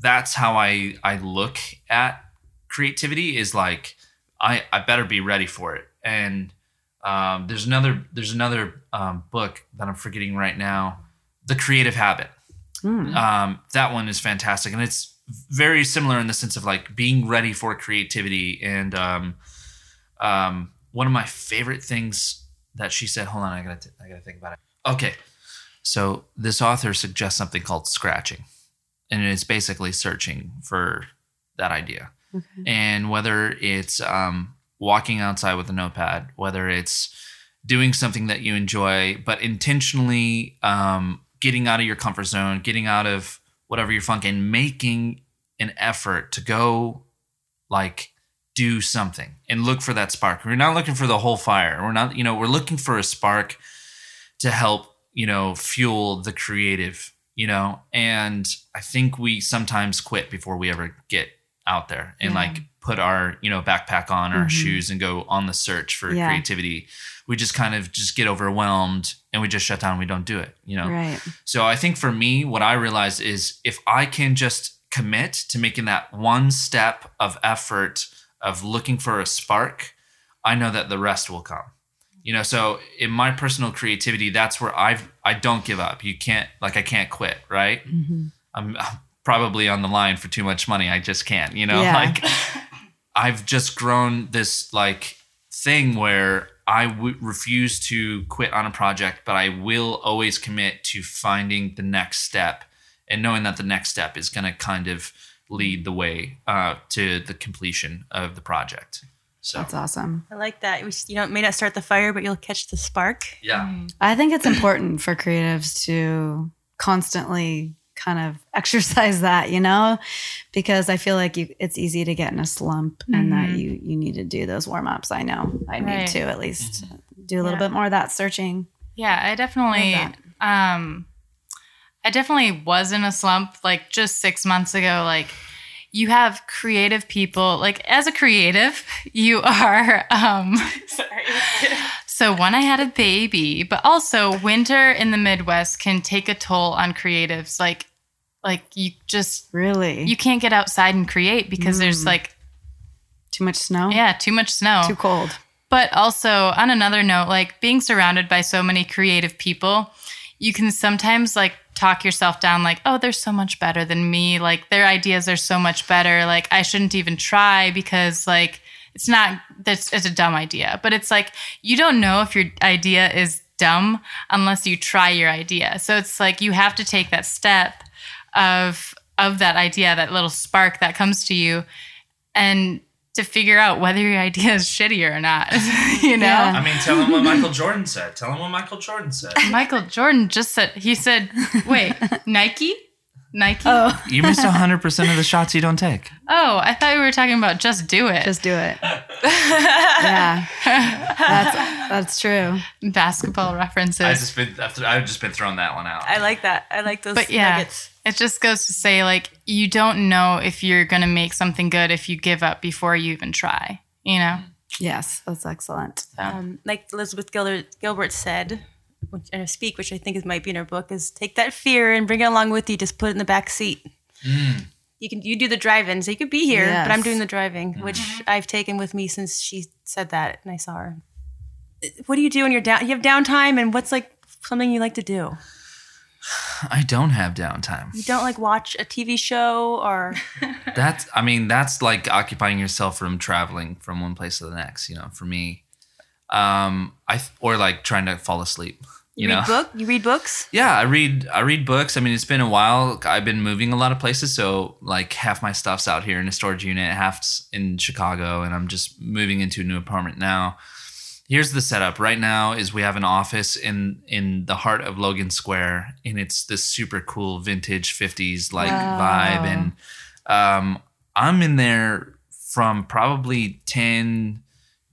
that's how i i look at creativity is like i i better be ready for it. And um, there's another there's another um, book that i'm forgetting right now the creative habit. Hmm. um, that one is fantastic. And it's very similar in the sense of like being ready for creativity. And um, um, one of my favorite things that she said hold on i gotta t- i gotta think about it okay. So this author suggests something called scratching and it's basically searching for that idea. Okay. and whether it's um, walking outside with a notepad whether it's doing something that you enjoy but intentionally um, getting out of your comfort zone getting out of whatever you're funking making an effort to go like do something and look for that spark. We're not looking for the whole fire. We're not you know we're looking for a spark to help you know fuel the creative you know and i think we sometimes quit before we ever get out there and Yeah. like put our you know backpack on our Mhm. shoes and go on the search for Yeah. creativity we just kind of just get overwhelmed and we just shut down we don't do it you know right so I think for me, what I realized is if I can just commit to making that one step of effort of looking for a spark, I know that the rest will come. You know, so in my personal creativity, that's where I've I don't give up. You can't like I can't quit, right? Mhm. I'm, I'm probably on the line for too much money. I just can't, you know, Yeah. like I've just grown this like thing where I w- refuse to quit on a project, but I will always commit to finding the next step and knowing that the next step is going to kind of lead the way uh, to the completion of the project. So That's awesome. I like that. You know, it may not start the fire, but you'll catch the spark. yeah, mm-hmm. I think it's important for creatives to constantly kind of exercise that, you know, because I feel like you, it's easy to get in a slump and that mm-hmm. you you need to do those warm ups. I know I need to at least mm-hmm. do a little Yeah. bit more of that searching. Yeah, I definitely Love um I definitely was in a slump like just 6 months ago like you have creative people like as a creative you are um Sorry. so when I had a baby but also winter in the Midwest can take a toll on creatives like like you just Really, you can't get outside and create because there's like too much snow. yeah, too much snow. too cold. But also, on another note, like being surrounded by so many creative people, you can sometimes like talk yourself down, like, oh, they're so much better than me. Like, their ideas are so much better. Like, I shouldn't even try because, like, it's not, that's, it's a dumb idea. But it's like, you don't know if your idea is dumb unless you try your idea. So it's like, you have to take that step of, of that idea, that little spark that comes to you and to figure out whether your idea is shitty or not. you know? Yeah. I mean, tell him what Michael Jordan said. Tell him what Michael Jordan said. Michael Jordan just said he said, "Wait, Nike? Nike? Oh, You missed hundred percent of the shots you don't take. Oh, I thought we were talking about just do it. just do it. yeah, that's that's true. basketball references. I just been I've just been throwing that one out. I like that. I like those but yeah, nuggets. it just goes to say like you don't know if you're gonna make something good if you give up before you even try. You know? Yes, that's excellent. Um, like Elizabeth Gilbert, Gilbert said which, in a speak, which I think is might be in her book, is take that fear and bring it along with you. Just put it in the back seat. Mm. You can you do the drive-in, so you could be here, but I'm doing the driving, mm-hmm. which I've taken with me since she said that, and I saw her. What do you do when you're down? You have downtime, and what's like something you like to do? I don't have downtime. You don't like watch a TV show or That's I mean that's like occupying yourself from traveling from one place to the next. You know, for me, um, I or like trying to fall asleep. You, you, know, read book. You read books. yeah, I read I read books. I mean, it's been a while. I've been moving a lot of places, so like half my stuff's out here in a storage unit, half's in Chicago, and I'm just moving into a new apartment now. Here's the setup. Right now is we have an office in in the heart of Logan Square, and it's this super cool vintage 50s like Wow. vibe, and um, I'm in there from probably 10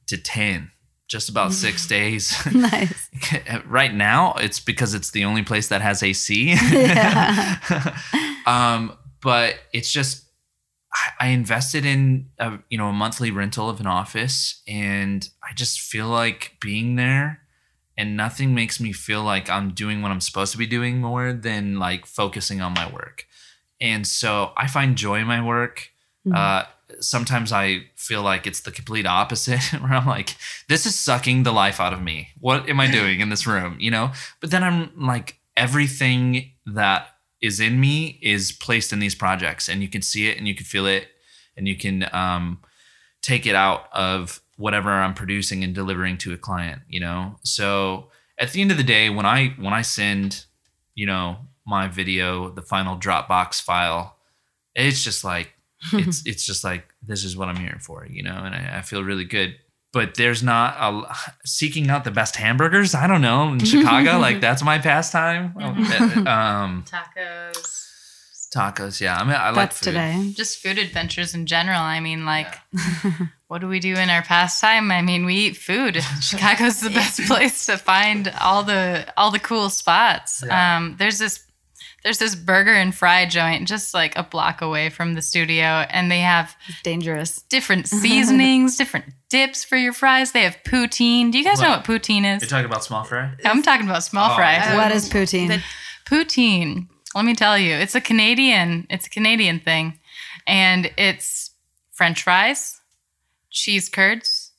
to 10, just about six days. Nice. right now it's because it's the only place that has AC. um, but it's just I- I invested in a you know a monthly rental of an office, and I just feel like being there, and nothing makes me feel like I'm doing what I'm supposed to be doing more than like focusing on my work. And so I find joy in my work. Uh, sometimes I feel like it's the complete opposite, where I'm like, this is sucking the life out of me. What am I doing in this room? You know? But then I'm like, everything that is in me is placed in these projects, and you can see it and you can feel it, and you can um, take it out of whatever I'm producing and delivering to a client, you know? So at the end of the day, when I when I send, you know, my video, the final Dropbox file, it's just like it's it's just like this is what I'm here for, you know, and I, I feel really good. But there's not a seeking out the best hamburgers. I don't know in Chicago, like that's my pastime. um, Tacos. tacos, yeah. I mean, I like That's food. today. Just food adventures in general. I mean, like, what do we do in our pastime? I mean, we eat food. Chicago's the best place to find all the all the cool spots. Yeah. Um, there's this there's this burger and fry joint just like a block away from the studio, and they have It's dangerous. different seasonings, different dips for your fries. They have poutine. Do you guys know What? what poutine is? You're talking about small fry? I'm talking about small Oh, fry. What is poutine? the- Poutine. Let me tell you, it's a Canadian. It's a Canadian thing, and it's French fries, cheese curds,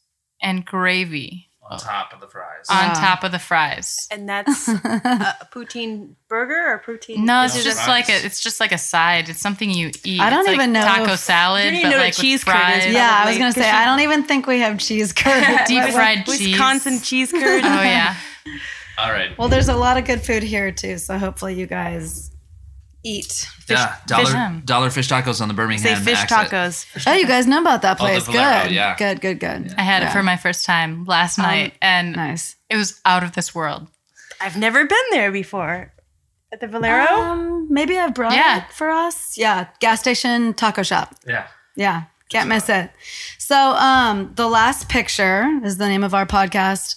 and gravy On top of the fries. on Wow. top of the fries. And that's a poutine burger or poutine. No, it's Those just fries. like a. It's just like a side. It's something you eat. I don't It's like even know taco if- salad, You don't even but know what like cheese with curd is, fries. yeah. yeah, I was Probably, gonna say 'cause I don't even think we have cheese curd. Deep But- fried cheese. Wisconsin cheese curd. Oh yeah. All right. Well, there's a lot of good food here too, so hopefully you guys eat. yeah, dollar fish- dollar fish tacos on the Say Birmingham. fish accent. tacos. Oh, you guys know about that Oh, place? Valero, good. yeah. Good. Good. Good. I had Yeah. it for my first time last night, and Nice. it was out of this world. I've never been there before. At the Valero? Um, maybe I've brought Yeah. it for us. Yeah, gas station taco shop. Yeah. Yeah, can't miss it. So, um, the last picture is the name of our podcast.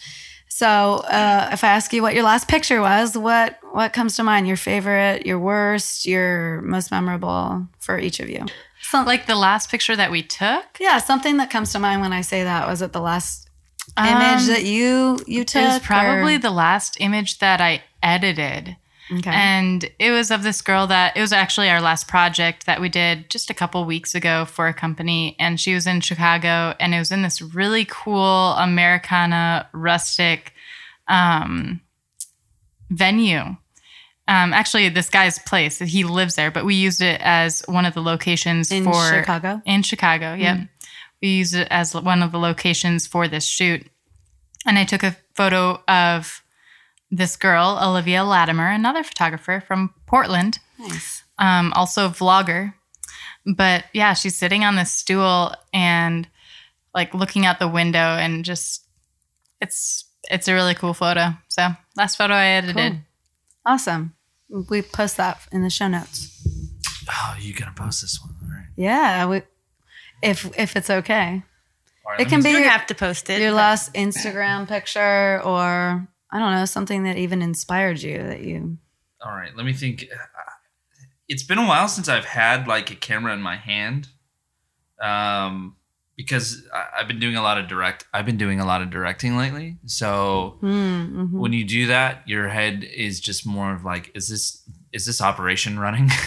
So, uh, if I ask you what your last picture was, what what comes to mind? Your favorite, your worst, your most memorable for each of you? Some, Like the last picture that we took, yeah, something that comes to mind when I say that was it the last Um, image that you you took? it was probably or- the last image that I edited. Okay. And it was of this girl that it was actually our last project that we did just a couple weeks ago for a company. And she was in Chicago and it was in this really cool Americana rustic um, venue. Um, actually, this guy's place, he lives there, but we used it as one of the locations in for Chicago. in Chicago. Yep. We used it as one of the locations for this shoot. And I took a photo of this girl, Olivia Latimer, another photographer from Portland, Nice. um, also a vlogger. But yeah, she's sitting on this stool and like looking out the window and just it's it's a really cool photo. So last photo I edited. Cool. Awesome. We post that in the show notes. Oh, you gonna post this one? All right. Yeah, we, if if it's okay. All right, It can be You don't your, have to post it. your last Instagram picture or I don't know, something that even inspired you that you All right, let me think. It's been a while since I've had like a camera in my hand, um, because I, I've been doing a lot of direct. I've been doing a lot of directing lately. So mm, mhm. when you do that, your head is just more of like, is this is this operation running?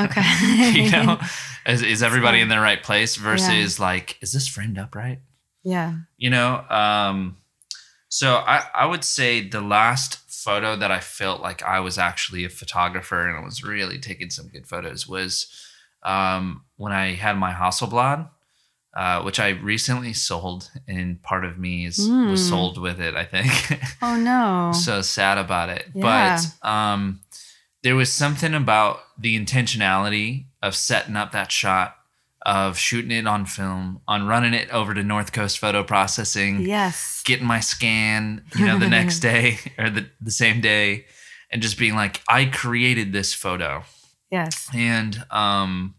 Okay. you know, is, is everybody in the right place? Versus like, is this framed up right? yeah. you know um so i i would say the last photo that i felt like i was actually a photographer and i was really taking some good photos was um when i had my hasselblad uh, which I recently sold, and part of me is was Mm. sold with it. I think Oh no. so sad about it. Yeah. But um, there was something about the intentionality of setting up that shot, of shooting it on film, on running it over to North Coast Photo Processing, yes. getting my scan, you know, the next day or the, the same day, and just being like, I created this photo. Yes. And um,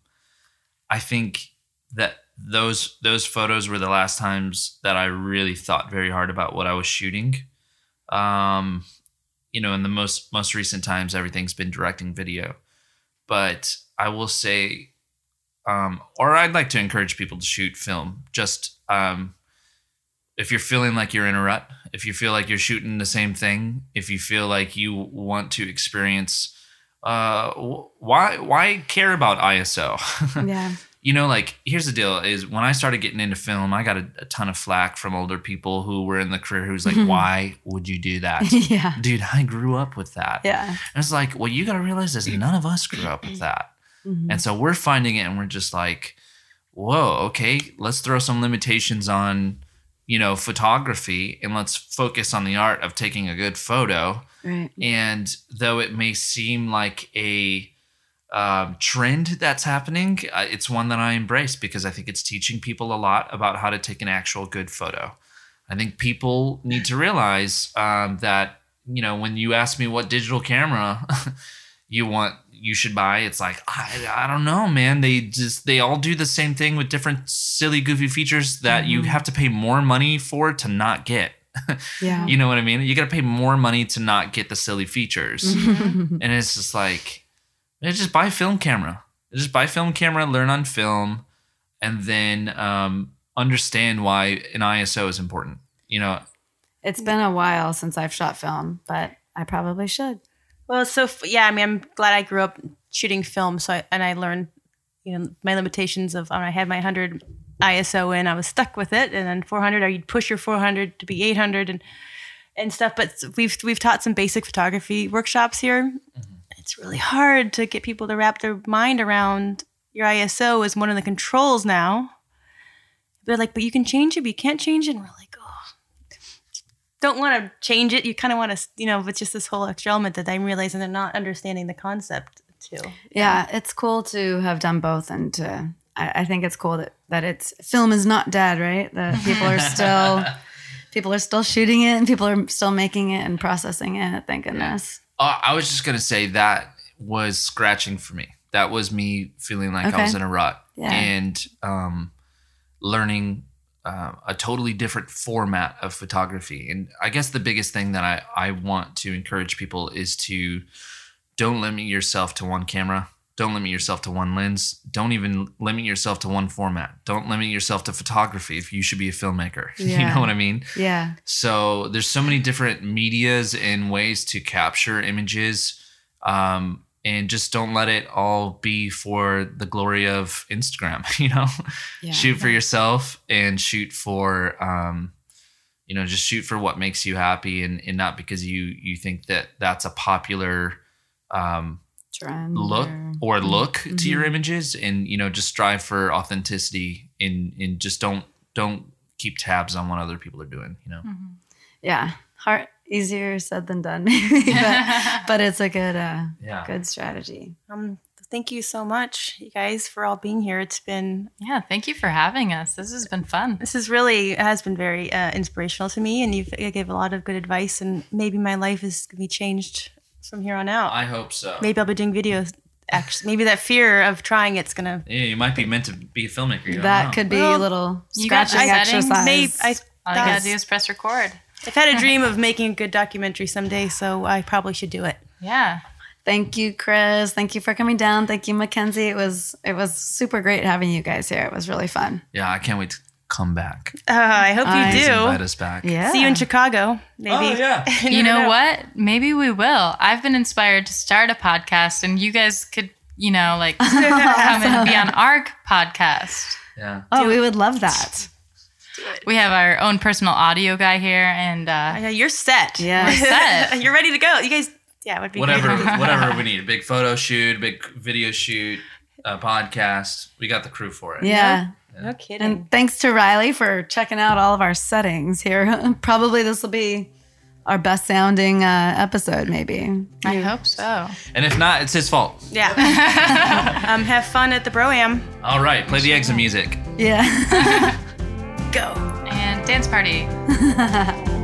I think that those those photos were the last times that I really thought very hard about what I was shooting. Um, you know, in the most most recent times, everything's been directing video, but I will say, um, or I'd like to encourage people to shoot film. Just um, if you're feeling like you're in a rut, if you feel like you're shooting the same thing, if you feel like you want to experience uh why why care about ISO? Yeah. you know, like here's the deal: is when I started getting into film, I got a, a ton of flack from older people who were in the career who's like, "Why would you do that?" yeah. Dude, I grew up with that. Yeah. And it's like, well, you got to realize is none of us grew up with that. Mhm. And so we're finding it and we're just like, whoa, okay, let's throw some limitations on, you know, photography and let's focus on the art of taking a good photo. Right. And though it may seem like a um, trend that's happening, uh, it's one that I embrace because I think it's teaching people a lot about how to take an actual good photo. I think people need to realize um, that, you know, when you ask me what digital camera you want, you should buy, it's like, I, I don't know, man. They just, they all do the same thing with different silly, goofy features that you Mhm. have to pay more money for to not get. Yeah. You know what I mean? You got to pay more money to not get the silly features. Mm-hmm. and it's just like, just buy a film camera. Just buy a film camera, learn on film, and then um, understand why an ISO is important. You know, it's been a while since I've shot film, but I probably should. Well, so yeah, I mean, I'm glad I grew up shooting film, so I, and I learned, you know, my limitations of when I had my 100 ISO in, I was stuck with it, and then 400, or you'd push your 400 to be 800 and and stuff. But we've we've taught some basic photography workshops here. Mm-hmm. It's really hard to get people to wrap their mind around your ISO as one of the controls now. They're like, but you can change it, but you can't change it. And we're like, don't want to change it. You kind of want to, you know, it's just this whole extra element that I'm realizing they're not understanding the concept too. Yeah, it's cool to have done both, and to, I, I think it's cool that that it's film is not dead, right? That people are still people are still shooting it, and people are still making it and processing it. Thank goodness. Uh, I was just gonna say that was scratching for me. That was me feeling like I was in a rut Yeah. and um, learning uh, a totally different format of photography. And I guess the biggest thing that I, I want to encourage people is to don't limit yourself to one camera. Don't limit yourself to one lens. Don't even limit yourself to one format. Don't limit yourself to photography if you should be a filmmaker. You know what I mean? Yeah, So there's so many different medias and ways to capture images. Um, and just don't let it all be for the glory of Instagram, you know? yeah. Shoot for yourself and shoot for um, you know, just shoot for what makes you happy and, and not because you you think that that's a popular um Trend look or- or look to Mm-hmm. your images and you know just strive for authenticity and and just don't don't keep tabs on what other people are doing you know yeah, hard easier said than done, maybe, but, but it's a good uh, yeah good strategy. Um, thank you so much, you guys, for all being here. It's been Yeah, thank you for having us. This has been fun. this is really has been very uh, inspirational to me, and you've you gave a lot of good advice, and maybe my life is gonna be changed from here on out. i hope so maybe I'll be doing videos. Actually, maybe that fear of trying it's gonna. yeah you might be meant to be a filmmaker you don't That know. could be Well, a little you got scratching exercise. Maybe I. All you gotta do is press record. I've had a dream of making a good documentary someday, so I probably should do it. Yeah. Thank you, Chris. Thank you for coming down. Thank you, McKenzie. It was it was super great having you guys here. It was really fun. yeah i can't wait to come back Uh, I hope I- you Please invite do. us back Yeah. See you in Chicago, maybe. Oh, yeah. You know what? Maybe we will. I've been inspired to start a podcast, and you guys could, you know, like come and be on our podcast. yeah Oh, we would love that. We have our own personal audio guy here, and uh, Yeah, you're set. Yeah. We're set. you're ready to go. You guys, yeah, it would be whatever great. whatever we need a big photo shoot a big video shoot a podcast we got the crew for it Yeah. No kidding. And thanks to Riley for checking out all of our settings here. Probably this will be our best sounding uh, episode, maybe. I hope so. and if not it's his fault yeah. um, have fun at the Bro Am. all right play the exit music Yeah. Go. And dance party.